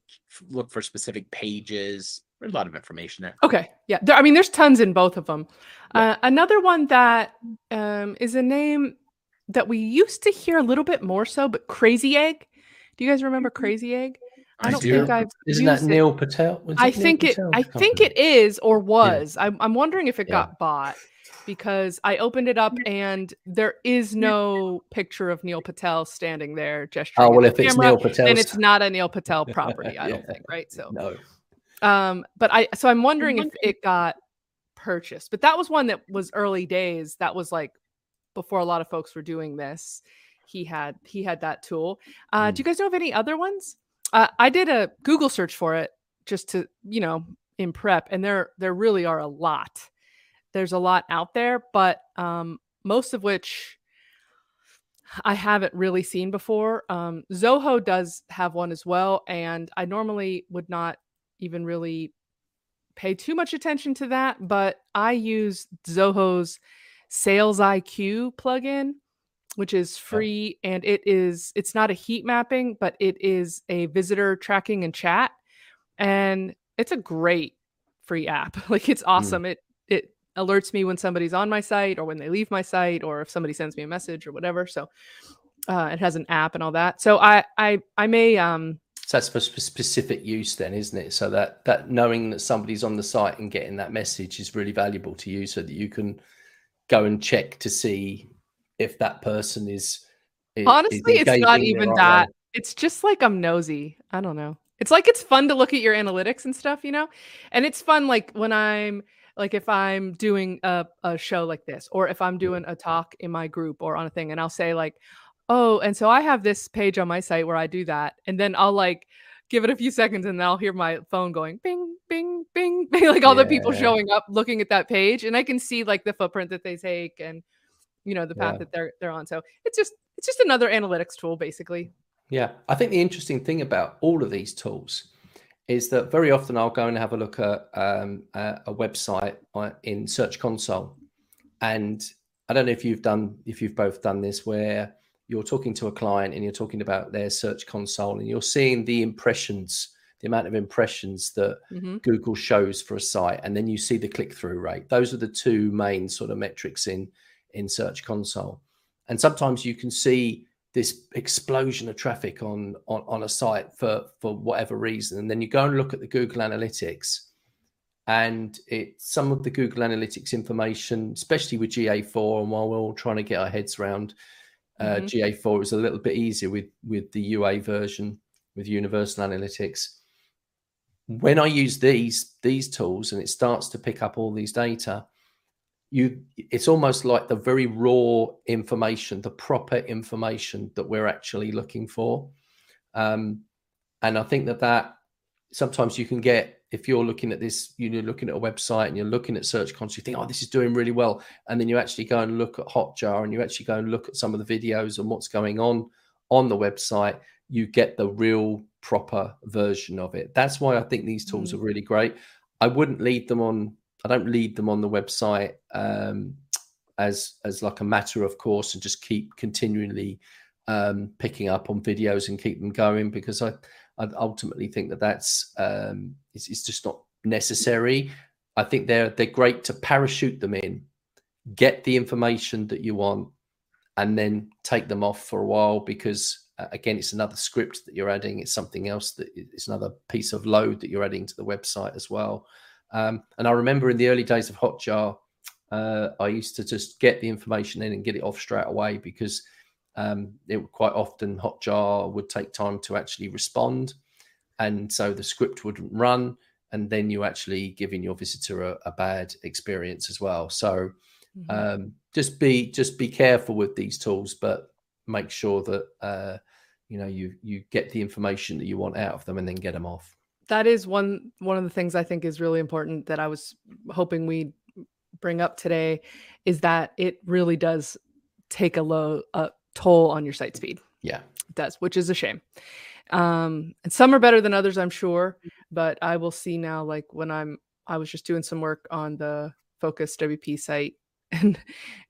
look for specific pages there's a lot of information there Okay. Yeah. There, I mean, there's tons in both of them. Yeah. Uh, another one that um, is a name that we used to hear a little bit more so, but Crazy Egg. Do you guys remember Crazy Egg? I I don't do. think I've. Isn't that used it. Neil Patel? Was I it Neil think it. Patel's I think it is or was. I'm, I'm wondering if it Yeah. got bought because I opened it up and there is no picture of Neil Patel standing there gesturing. Oh at well, the if it's camera, Neil Patel, then it's not a Neil Patel property. I don't think. Right. So. no. Um, but I so I'm wondering if it got purchased. But that was one that was early days. That was like before a lot of folks were doing this. He had he had that tool. Uh, Mm. Do you guys know of any other ones? Uh, I did a Google search for it just to you know in prep, and there there really are a lot. There's a lot out there, but um, most of which I haven't really seen before. Um, Zoho does have one as well, and I normally would not even really pay too much attention to that, but I use Zoho's SalesIQ plugin, which is free and it is it's not a heat mapping, but it is a visitor tracking and chat. And it's a great free app. Like it's awesome. It it alerts me when somebody's on my site or when they leave my site or if somebody sends me a message or whatever. So uh, it has an app and all that. So I I I may um So that's for sp- specific use, then, isn't it? So that that knowing that somebody's on the site and getting that message is really valuable to you, so that you can go and check to see if that person is. i- is Honestly, it's not even right that. way. It's just like I'm nosy. I don't know. It's like it's fun to look at your analytics and stuff, you know? And it's fun like when I'm like if I'm doing a, a show like this, or if I'm doing a talk in my group or on a thing, and I'll say like, oh, and so I have this page on my site where I do that. And then I'll like give it a few seconds and then I'll hear my phone going bing, bing, bing, bing, like all the people showing up looking at that page. And I can see like the footprint that they take and you know the path Yeah. that they're they're on. So it's just it's just another analytics tool basically. Yeah, I think the interesting thing about all of these tools is that very often I'll go and have a look at um, a, a website in Search Console, and I don't know if you've done if you've both done this where you're talking to a client and you're talking about their Search Console and you're seeing the impressions, the amount of impressions that hmm Google shows for a site, and then you see the click through rate. Those are the two main sort of metrics in in Search Console. And sometimes you can see this explosion of traffic on on, on a site for for whatever reason, and then you go and look at the Google Analytics, and it some of the Google Analytics information, especially with GA4, and while we're all trying to get our heads around uh, Mhm. GA4, is a little bit easier with with the UA version with Universal Analytics when I use these these tools and it starts to pick up all these data, you it's almost like the very raw information, the proper information that we're actually looking for. Um, and I think that that sometimes you can get if you're looking at this, you're looking at a website and you're looking at Search Console, you think, oh, this is doing really well, and then you actually go and look at Hotjar and you actually go and look at some of the videos and what's going on on the website. You get the real proper version of it. That's why I think these tools are really great. I wouldn't lead them on. I don't lead them on the website um, as as like a matter of course, and just keep continually um, picking up on videos and keep them going because I I ultimately think that that's um, it's, it's just not necessary. I think they're they're great to parachute them in, get the information that you want, and then take them off for a while because uh, again it's another script that you're adding it's something else that it's another piece of load that you're adding to the website as well um, and i remember in the early days of hotjar uh, i used to just get the information in and get it off straight away because um, it would quite often hotjar would take time to actually respond and so the script wouldn't run and then you actually giving your visitor a, a bad experience as well so Mhm. Um, just be just be careful with these tools, but make sure that uh, you know you you get the information that you want out of them and then get them off. That is one one of the things I think is really important that I was hoping we bring up today is that it really does take a low a toll on your site speed. Yeah. It does, which is a shame. Um, and some are better than others, I'm sure. But I will see now, like when I'm, I was just doing some work on the FocusWP site, and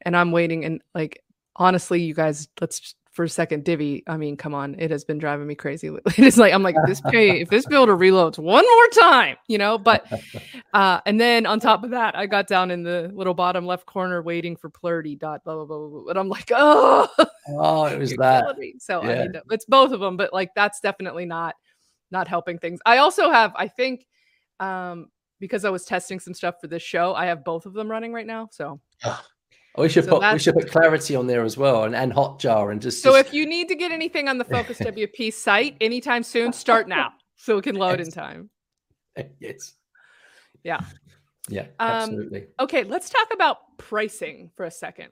and I'm waiting, and like honestly, you guys, let's just, for a second, Divi. I mean, come on, it has been driving me crazy. It's like I'm like this pay if this builder reloads one more time, you know. But uh, and then on top of that, I got down in the little bottom left corner waiting for Plerdy dot blah blah blah, blah, blah. and I'm like, oh, Oh, it was that. So I Yeah. need to, it's both of them, but like that's definitely not not helping things. I also have, I think, um, because I was testing some stuff for this show, I have both of them running right now. So we should So put we should put clarity on there as well, and, and Hotjar, and just so just- if you need to get anything on the Focus WP site anytime soon, start now so it can load in time. yes, Yeah. yeah, Um, absolutely. Okay, let's talk about pricing for a second.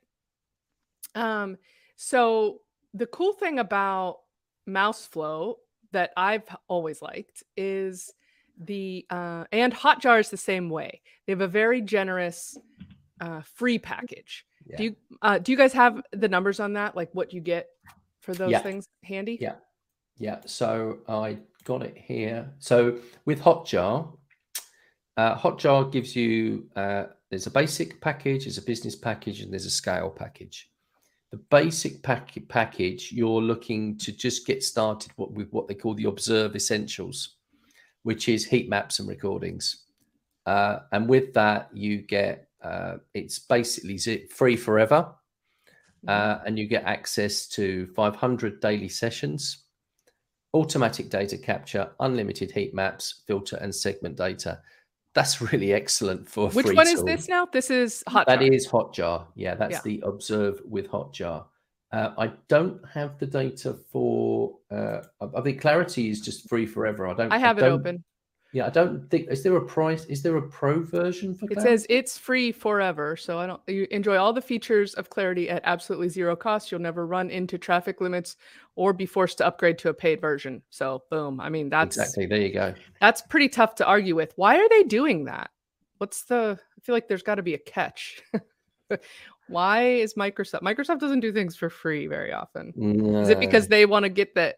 Um, so the cool thing about Mouseflow that I've always liked is the uh, and Hotjar is the same way. They have a very generous uh, free package. Yeah. Do you uh, do you guys have the numbers on that? Like what you get for those Yeah. things handy? Yeah. Yeah, so I got it here. So with Hotjar, uh, Hotjar gives you uh, there's a basic package, there's a business package, and there's a scale package. The basic pack- package, you're looking to just get started what, with what they call the Observe Essentials, which is heat maps and recordings. Uh, and with that, you get uh, it's basically free forever uh, and you get access to 500 daily sessions, automatic data capture, unlimited heat maps, filter, and segment data. That's really excellent for Which one is this now? This is Hotjar. That is Hotjar. Yeah, that's Yeah. the Observe with Hotjar. Uh, I don't have the data for. Uh, I I think Clarity is just free forever. I don't. I have it don't- open. Yeah, I don't think. Is there a price? Is there a pro version for? It Clarity? says it's free forever. So I don't you enjoy all the features of Clarity at absolutely zero cost. You'll never run into traffic limits or be forced to upgrade to a paid version. So boom. I mean that's exactly. There you go. that's pretty tough to argue with. Why are they doing that? What's the I feel like there's got to be a catch. Why is Microsoft Microsoft doesn't do things for free very often? Is it because they want to get that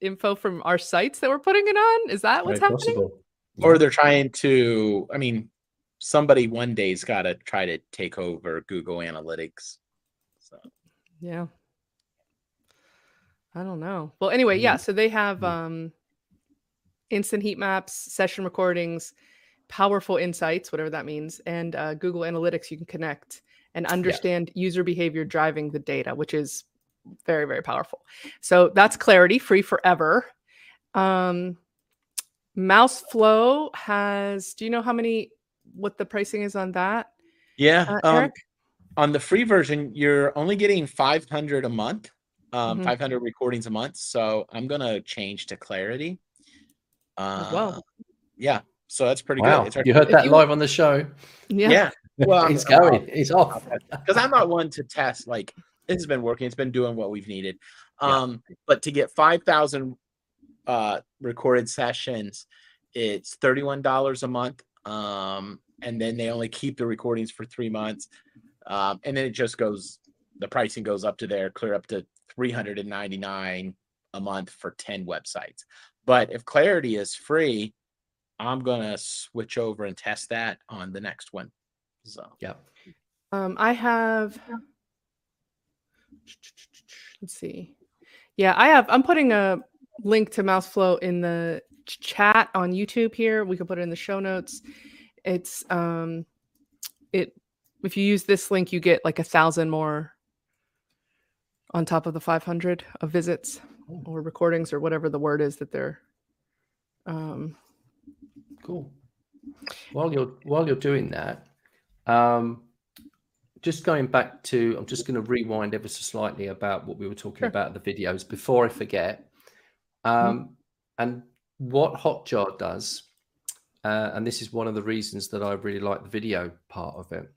info from our sites that we're putting it on? Is that what's very happening? possible. Or they're trying to i mean somebody one day's got to try to take over google analytics so Yeah. I don't know. Well, anyway, yeah. So they have Mhm. um instant heat maps, session recordings, powerful insights, whatever that means, and uh, Google Analytics you can connect and understand user behavior driving the data, which is very, very powerful. So that's Clarity, free forever. Um Mouseflow has do you know how many what the pricing is on that? yeah Uh, um, Eric? on the free version you're only getting 500 a month um Mhm. 500 recordings a month so i'm gonna change to clarity uh well. yeah so that's pretty Wow, good it's you heard that you- live on the show. Yeah. yeah well it's going. It's off. because I'm not one to test like it's been working, it's been doing what we've needed. Yeah. Um, but to get five thousand uh recorded sessions, it's thirty-one dollars a month. Um, and then they only keep the recordings for three months. Um, and then it just goes the pricing goes up to there, clear up to 399 a month for 10 websites. But if Clarity is free, I'm gonna switch over and test that on the next one. So Yeah. Um, I have. Let's see. Yeah, I have. I'm putting a link to Mouseflow in the chat on YouTube here. We can put it in the show notes. It's um, it. If you use this link, you get like a thousand more on top of the 500 of visits or recordings or whatever the word is that they're. Um, Cool. While you're while you're doing that, um, just going back to, I'm just going to rewind ever so slightly about what we were talking Sure. about the videos before I forget. Um, And what Hotjar does, uh, and this is one of the reasons that I really like the video part of it,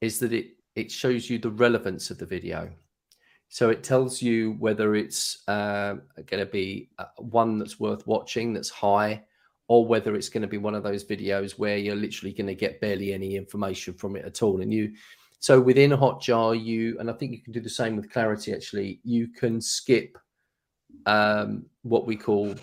is that it it shows you the relevance of the video. So it tells you whether it's uh, going to be uh, one that's worth watching, that's high, or whether it's going to be one of those videos where you're literally going to get barely any information from it at all. And you, so within Hotjar, you, and I think you can do the same with Clarity actually, you can skip um, what we call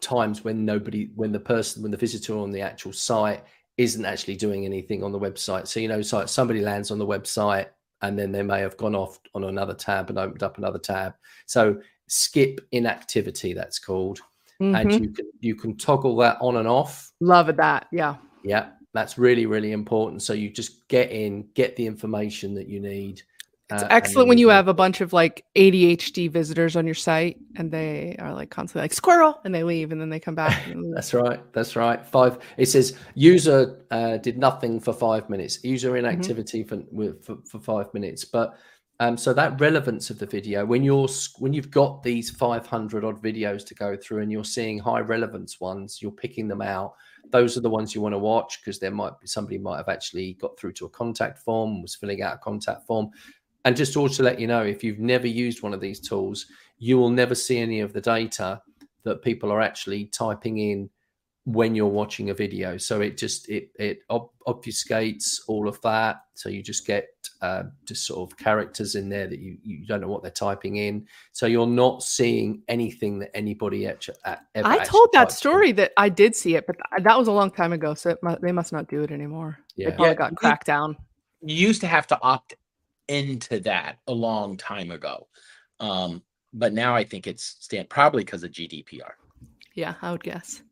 times when nobody, when the person, when the visitor on the actual site isn't actually doing anything on the website. So, you know, so somebody lands on the website and then they may have gone off on another tab and opened up another tab. So, skip inactivity, that's called. Mhm. And you can you can toggle that on and off. Love that. Yeah. Yeah, that's really really important. So you just get in, get the information that you need. It's uh, excellent when you have a bunch of like ADHD visitors on your site and they are like constantly like squirrel and they leave and then they come back. That's right. That's right. Five. It says user uh, did nothing for five minutes. User inactivity for, with, for for five minutes. But um, so that relevance of the video when you're when you've got these 500 odd videos to go through and you're seeing high relevance ones, you're picking them out. Those are the ones you want to watch because there might be somebody might have actually got through to a contact form, was filling out a contact form. And just to also let you know, if you've never used one of these tools, you will never see any of the data that people are actually typing in when you're watching a video. So it just it it ob- obfuscates all of that. So you just get uh, just sort of characters in there that you you don't know what they're typing in. So you're not seeing anything that anybody actu- a- ever. I told that types in. story that I did see it, but that was a long time ago. So it they must not do it anymore. Yeah. They probably Yeah, got cracked down. you used to have to opt into that a long time ago. Um, but now I think it's stand probably because of GDPR Yeah, I would guess.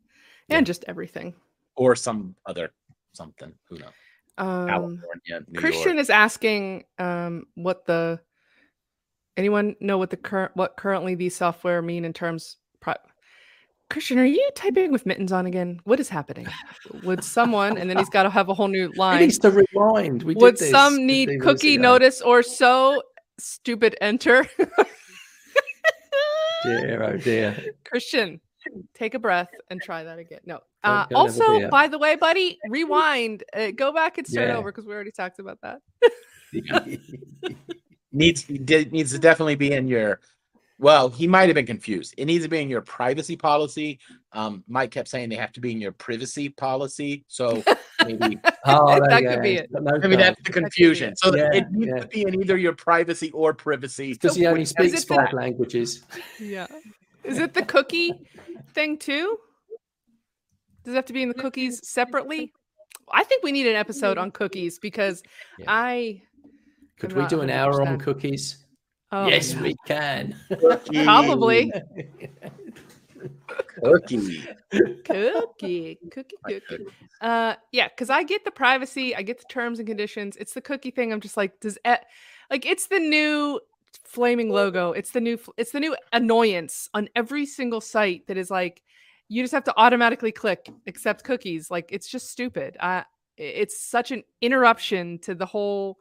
Yeah. And just everything. or some other something. Who knows? Um, Christian York. is asking um, what the anyone know what the current what currently these software mean in terms. Pri- Christian, are you typing with mittens on again? What is happening? Would someone and then he's got to have a whole new It line? needs to rewind. We Would some 15 need cookie notice or so? Stupid enter. Dear, oh dear. Christian, take a breath and try that again. No. Uh, go have a also, by the way, buddy, rewind. Uh, go back and start Yeah. over because we already talked about that. needs needs to definitely be in your well he might have been confused it needs to be in your privacy policy um mike kept saying they have to be in your privacy policy so maybe oh, there That you could be it. got no maybe time. that's the confusion so Yeah, it needs yeah. to be in either your privacy or privacy because he only speaks it the- five languages. Yeah. Is it the cookie thing too? Does it have to be in the cookies separately? I think we need an episode on cookies because Yeah. I Could we do an hour on cookies? Oh, yes, yeah. we can. probably cookie cookie, cookie, cookie. Uh, yeah, because I get the privacy, I get the terms and conditions. It's the cookie thing. I'm just like, does e- like it's the new flaming logo. It's the new, it's the new annoyance on every single site that is like, you just have to automatically click accept cookies. Like it's just stupid. Uh, i- it's such an interruption to the whole.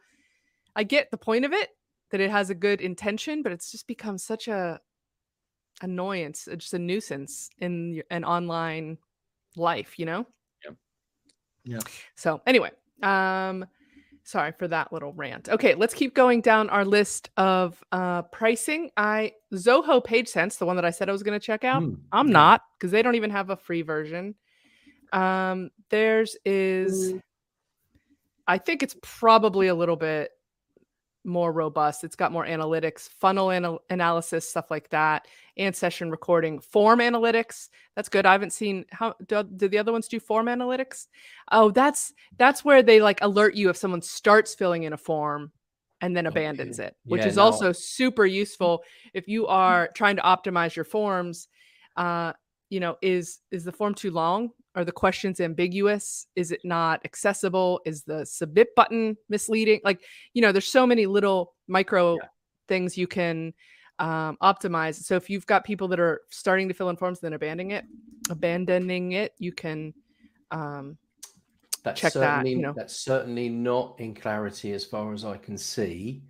I get the point of it that it has a good intention, but it's just become such a annoyance, uh, just a nuisance in an online life, you know? Yep. Yeah. So anyway, um sorry for that little rant. Okay, let's keep going down our list of uh pricing. I Zoho PageSense, the one that I said I was going to check out. Hmm, I'm yeah. not because they don't even have a free version. Um theirs is I think it's probably a little bit more robust. It's got more analytics, funnel anal- analysis, stuff like that, and session recording, form analytics. That's good. I haven't seen how do, do the other ones do form analytics? Oh, that's that's where they like alert you if someone starts filling in a form and then abandons Okay. it, which Yeah, is no. also super useful if you are trying to optimize your forms. Uh, you know, is is the form too long? Are the questions ambiguous? Is it not accessible? Is the submit button misleading? Like, you know, there's so many little micro Yeah. things you can um, optimize. So if you've got people that are starting to fill in forms, and then abandoning it, abandoning it, you can um, That's check that, certainly you know. that's certainly not in clarity as far as I can see.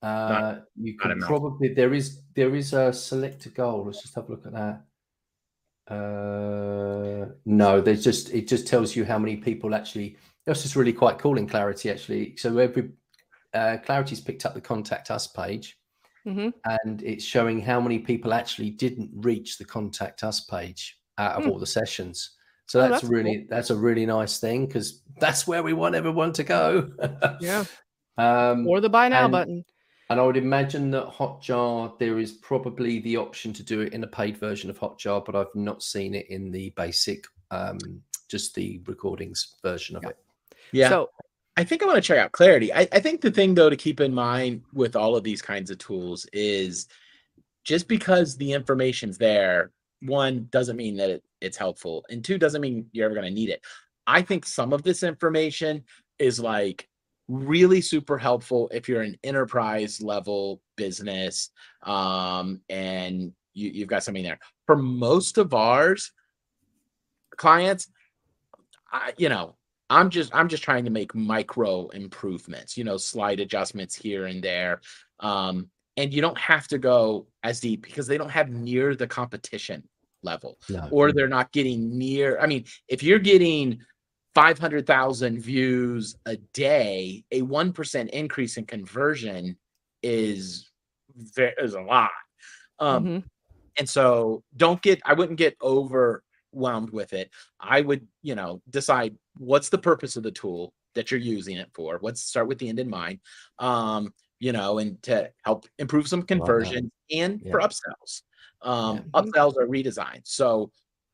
Uh, you not can probably there is there is a select a goal. Let's just have a look at that. Uh, no, there's just it just tells you how many people actually. This is really quite cool in clarity actually. So every uh, Clarity's picked up the contact us page, hmm and it's showing how many people actually didn't reach the contact us page out of Hmm. all the sessions. So Oh, that's, that's really that's a really nice thing because that's where we want everyone to go. Yeah. um, Or the buy now and- button. And I would imagine that Hotjar there is probably the option to do it in a paid version of Hotjar, but I've not seen it in the basic, um, just the recordings version of Yeah. it. Yeah. So I think I want to check out Clarity. I, I think the thing though to keep in mind with all of these kinds of tools is just because the information's there, one doesn't mean that it, it's helpful, and two doesn't mean you're ever going to need it. I think some of this information is like really super helpful if you're an enterprise level business um, and you, you've got something there. For most of ours clients, I, you know, I'm just I'm just trying to make micro improvements, you know, slight adjustments here and there. Um, and you don't have to go as deep because they don't have near the competition level No. or they're not getting near. I mean, if you're getting 500,000 views a day, a 1% increase in conversion is is a lot. Um, mhm. and so don't get i wouldn't get overwhelmed with it i would you know decide what's the purpose of the tool that you're using it for let's start with the end in mind um you know and to help improve some conversion and for upsells um Yeah. upsells are redesigned so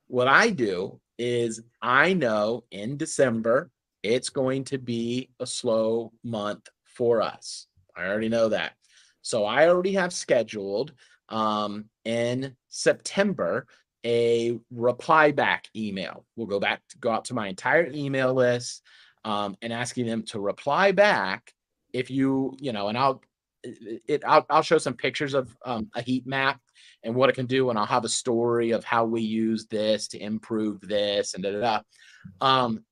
what i do is i know in december it's going to be a slow month for us i already know that so i already have scheduled um, in September a reply back email. We'll go back to go out to my entire email list um, and asking them to reply back if you you know, and I'll it, I'll, I'll show some pictures of um, a heat map and what it can do, and I'll have a story of how we use this to improve this and da da da. Um,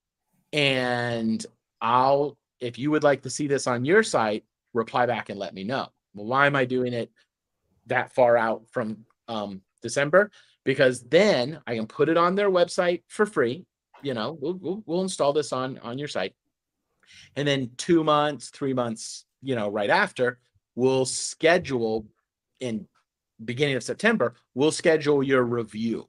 and I'll if you would like to see this on your site, reply back and let me know. Well, why am I doing it that far out from um, December? Because then I can put it on their website for free. You know, we'll, we'll, we'll install this on on your site, and then two months, three months, you know, right after, we'll schedule in beginning of September. We'll schedule your review.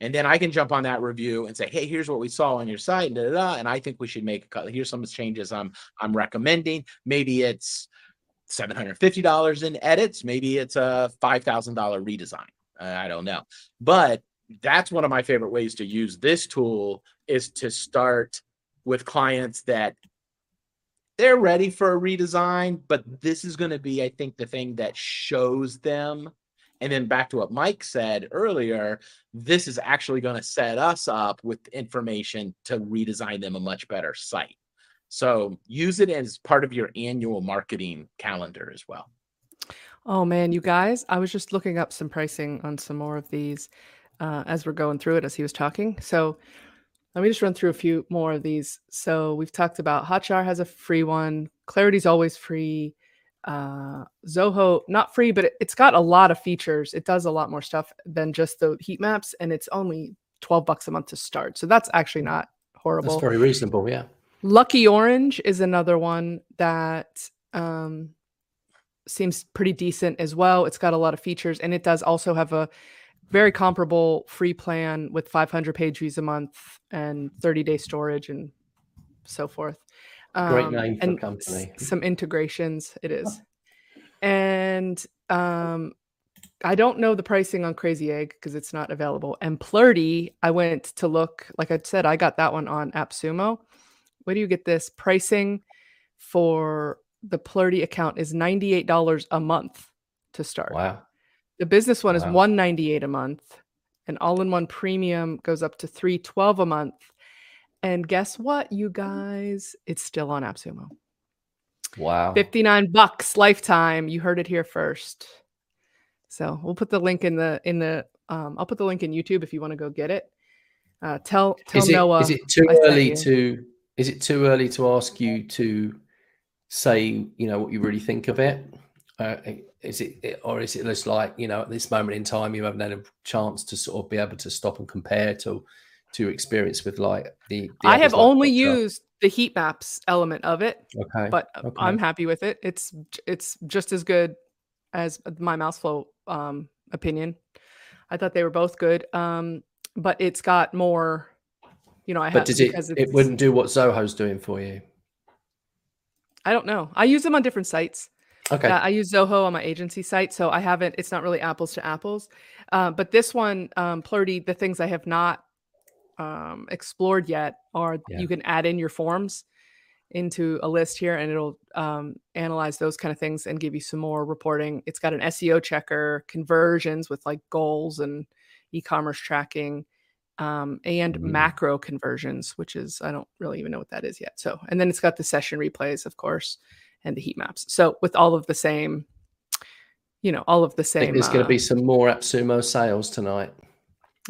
And then I can jump on that review and say, "Hey, here's what we saw on your site, and, da, da, da, and I think we should make a cut. Here's some changes I'm I'm recommending. Maybe it's seven hundred fifty dollars in edits. Maybe it's a five thousand dollar redesign. I don't know, but that's one of my favorite ways to use this tool is to start with clients that they're ready for a redesign, but this is going to be, I think, the thing that shows them. And then back to what Mike said earlier, this is actually going to set us up with information to redesign them a much better site. So use it as part of your annual marketing calendar as well. Oh man, you guys, I was just looking up some pricing on some more of these uh, as we're going through it as he was talking. So let me just run through a few more of these. So we've talked about Hotjar has a free one. Clarity's always free. Uh, Zoho not free, but it, it's got a lot of features. It does a lot more stuff than just the heat maps, and it's only twelve bucks a month to start. So that's actually not horrible. That's very reasonable. Yeah. Lucky Orange is another one that um, seems pretty decent as well. It's got a lot of features, and it does also have a very comparable free plan with 500 page views a month and 30 day storage and so forth. Great Um, name for a and company. s- some integrations. It is, and um, I don't know the pricing on Crazy Egg because it's not available. And Plerdy, I went to look. Like I said, I got that one on AppSumo. Where do you get this pricing for the Plerdy account is $98 a month to start. Wow. The business one is Wow. 198 a month and all-in-one premium goes up to 312 a month. And guess what, you guys? It's still on AppSumo. Wow. 59 bucks lifetime. You heard it here first. So we'll put the link in the in the um I'll put the link in YouTube if you want to go get it. Uh tell tell Is it, Noah. is it too I early you. to is it too early to ask you to say you know what you really think of it? Uh, is it or is it just like you know at this moment in time you haven't had a chance to sort of be able to stop and compare to to experience with like the, the I have only used the heat maps element of it, Okay. but okay. I'm happy with it. It's it's just as good as my Mouseflow um, opinion. I thought they were both good, um, but it's got more. You know, I but does it? because It it's- wouldn't do what Zoho's doing for you. I don't know. I use them on different sites. Okay. Uh, I use Zoho on my agency site, so I haven't. It's not really apples to apples. Uh, but this one, um, Plerdy, the things I have not um, explored yet are Yeah. you can add in your forms into a list here, and it'll um, analyze those kind of things and give you some more reporting. It's got an SEO checker, conversions with like goals and e-commerce tracking. Um, and Mm. macro conversions, which is I don't really even know what that is yet. So, and then it's got the session replays, of course, and the heat maps. So with all of the same, you know, all of the same. there's going uh, to be some more AppSumo sales tonight.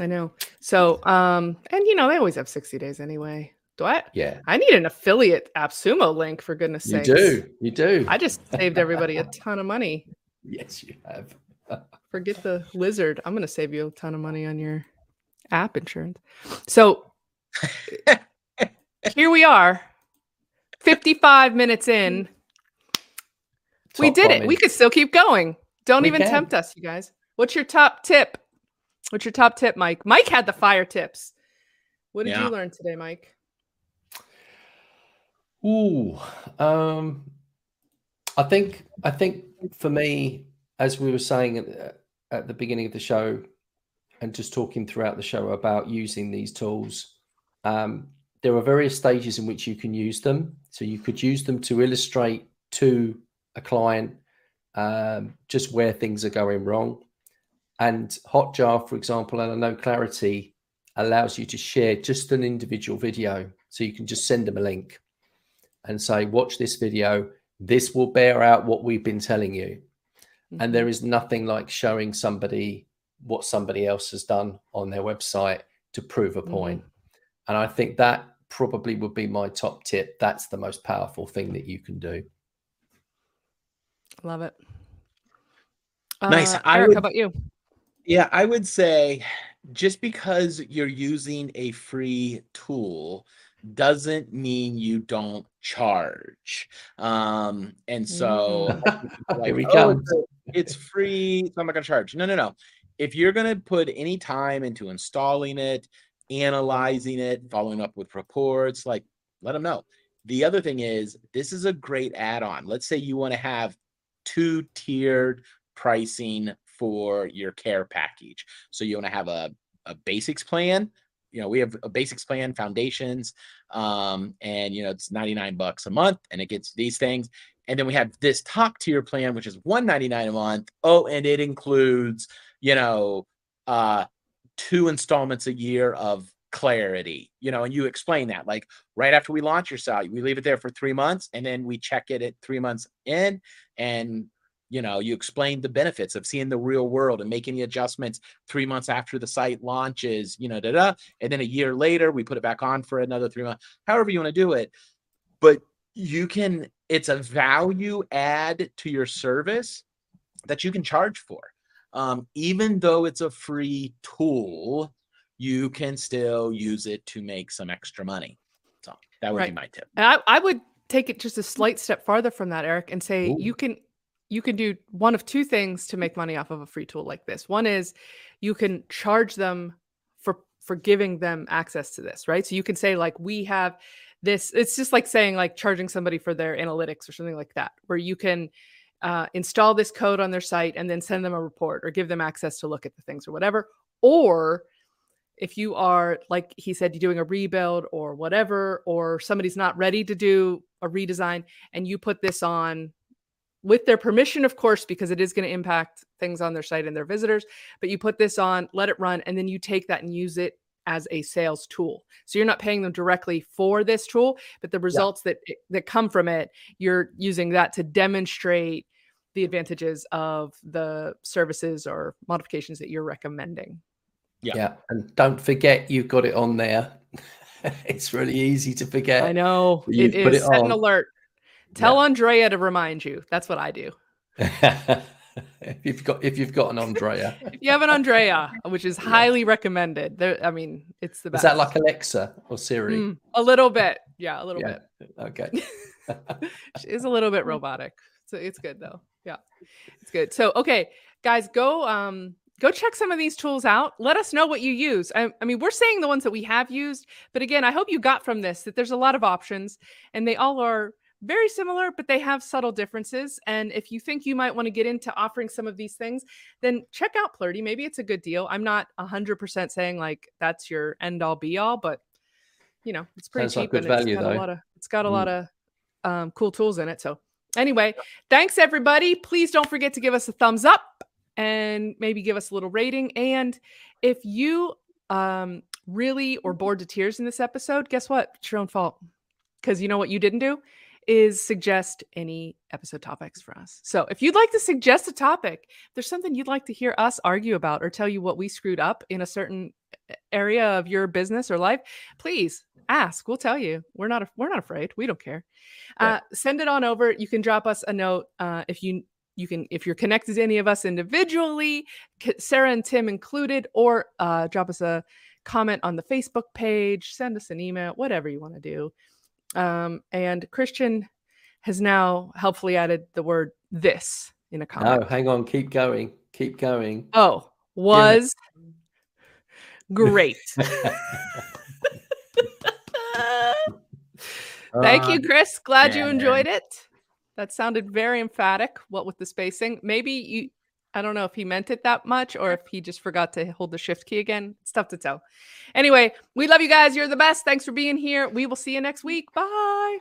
I know. So, um, and you know, they always have 60 days anyway. Do I? Yeah, I need an affiliate AppSumo link for goodness sake. you do. You do. I just saved everybody a ton of money. yes, you have. Forget the lizard. I'm going to save you a ton of money on your app insurance. So here we are, 55 minutes in. we Top did it. We could still keep going. Don't We even can. tempt us, you guys. What's your top tip? What's your top tip, Mike? Mike had the fire tips. What did Yeah. you learn today, Mike? Ooh, um, I think I think for me, as we were saying at, at the beginning of the show, and just talking throughout the show about using these tools, um, there are various stages in which you can use them. So you could use them to illustrate to a client um, just where things are going wrong. And Hotjar, for example, and I know Clarity allows you to share just an individual video. So you can just send them a link and say, watch this video. This will bear out what we've been telling you. Mhm. And there is nothing like showing somebody what somebody else has done on their website to prove a Mhm. point. And I think that probably would be my top tip. That's the most powerful thing that you can do. Love it. Nice. Uh, I Eric, would- how about you? Yeah, I would say just because you're using a free tool doesn't mean you don't charge. Um, and so like, Here he "Oh, comes. it's, it's free, so I'm not gonna charge. No, no, no. If you're gonna put any time into installing it, analyzing it, following up with reports, like let them know. The other thing is this is a great add-on. Let's say you want to have two tiered pricing for your care package. So you want to have a, a basics plan. You know, we have a basics plan, foundations, um, and you know, it's 99 bucks a month and it gets these things. And then we have this top tier plan, which is 199 a month. Oh, and it includes, you know, uh two installments a year of clarity, you know, and you explain that like right after we launch your site, we leave it there for three months and then we check it at three months in and you know you explain the benefits of seeing the real world and making the adjustments three months after the site launches you know da da and then a year later we put it back on for another three months however you want to do it. But you can it's a value add to your service that you can charge for. Um, even though it's a free tool you can still use it to make some extra money. So that would be my tip. And I, I would take it just a slight step farther from that, Eric, and say Ooh. you can you can do one of two things to make money off of a free tool like this. One is you can charge them for for giving them access to this, right? So you can say like we have this. It's just like saying like charging somebody for their analytics or something like that, where you can uh, install this code on their site and then send them a report or give them access to look at the things or whatever. Or if you are like he said you're doing a rebuild or whatever or somebody's not ready to do a redesign and you put this on with their permission of course because it is going to impact things on their site and their visitors but you put this on let it run and then you take that and use it as a sales tool so you're not paying them directly for this tool but the results that that come from it you're using that to demonstrate the advantages of the services or modifications that you're recommending Yeah. Yeah. And don't forget you've got it on there. it's really easy to forget. I know You it put is it set an alert. Tell Andrea to remind you. That's what I do. if you've got if you've got an Andrea, if you have an Andrea, which is highly recommended. There, I mean, it's the best. is that like Alexa or Siri? Mm, a little bit, yeah, a little Yeah. bit. Okay. She is a little bit robotic. So it's good though. Yeah. It's good. So okay, guys, go um go check some of these tools out. Let us know what you use. I, I mean, we're saying the ones that we have used, but again, I hope you got from this that there's a lot of options and they all are very similar, but they have subtle differences. And if you think you might want to get into offering some of these things, then check out Plerdy. Maybe it's a good deal. I'm not 100% saying like that's your end all be all, but you know, it's pretty Sounds like cheap good and it's value, got a lot of it's got a Mm. lot of um, cool tools in it. So anyway, thanks everybody. Please don't forget to give us a thumbs up and maybe give us a little rating. And if you um, really or bored to tears in this episode, guess what? It's your own fault. Because you know what you didn't do is suggest any episode topics for us. So if you'd like to suggest a topic, there's something you'd like to hear us argue about or tell you what we screwed up in a certain area of your business or life, please ask. We'll tell you. We're not we're not afraid. We don't care. Uh, send it on over. You can drop us a note uh, if you you can if you're connected to any of us individually, Sarah and Tim included, or uh, drop us a comment on the Facebook page. Send us an email, whatever you want to do. Um, and Christian has now helpfully added the word "this" in a comment. No, hang on. Keep going. Keep going. Oh, was great. Thank you, Uh, Chris. Glad you yeah. enjoyed it. That sounded very emphatic. What with the spacing? Maybe you, I don't know if he meant it that much or if he just forgot to hold the shift key again. It's tough to tell. Anyway, we love you guys. You're the best. Thanks for being here. We will see you next week. Bye.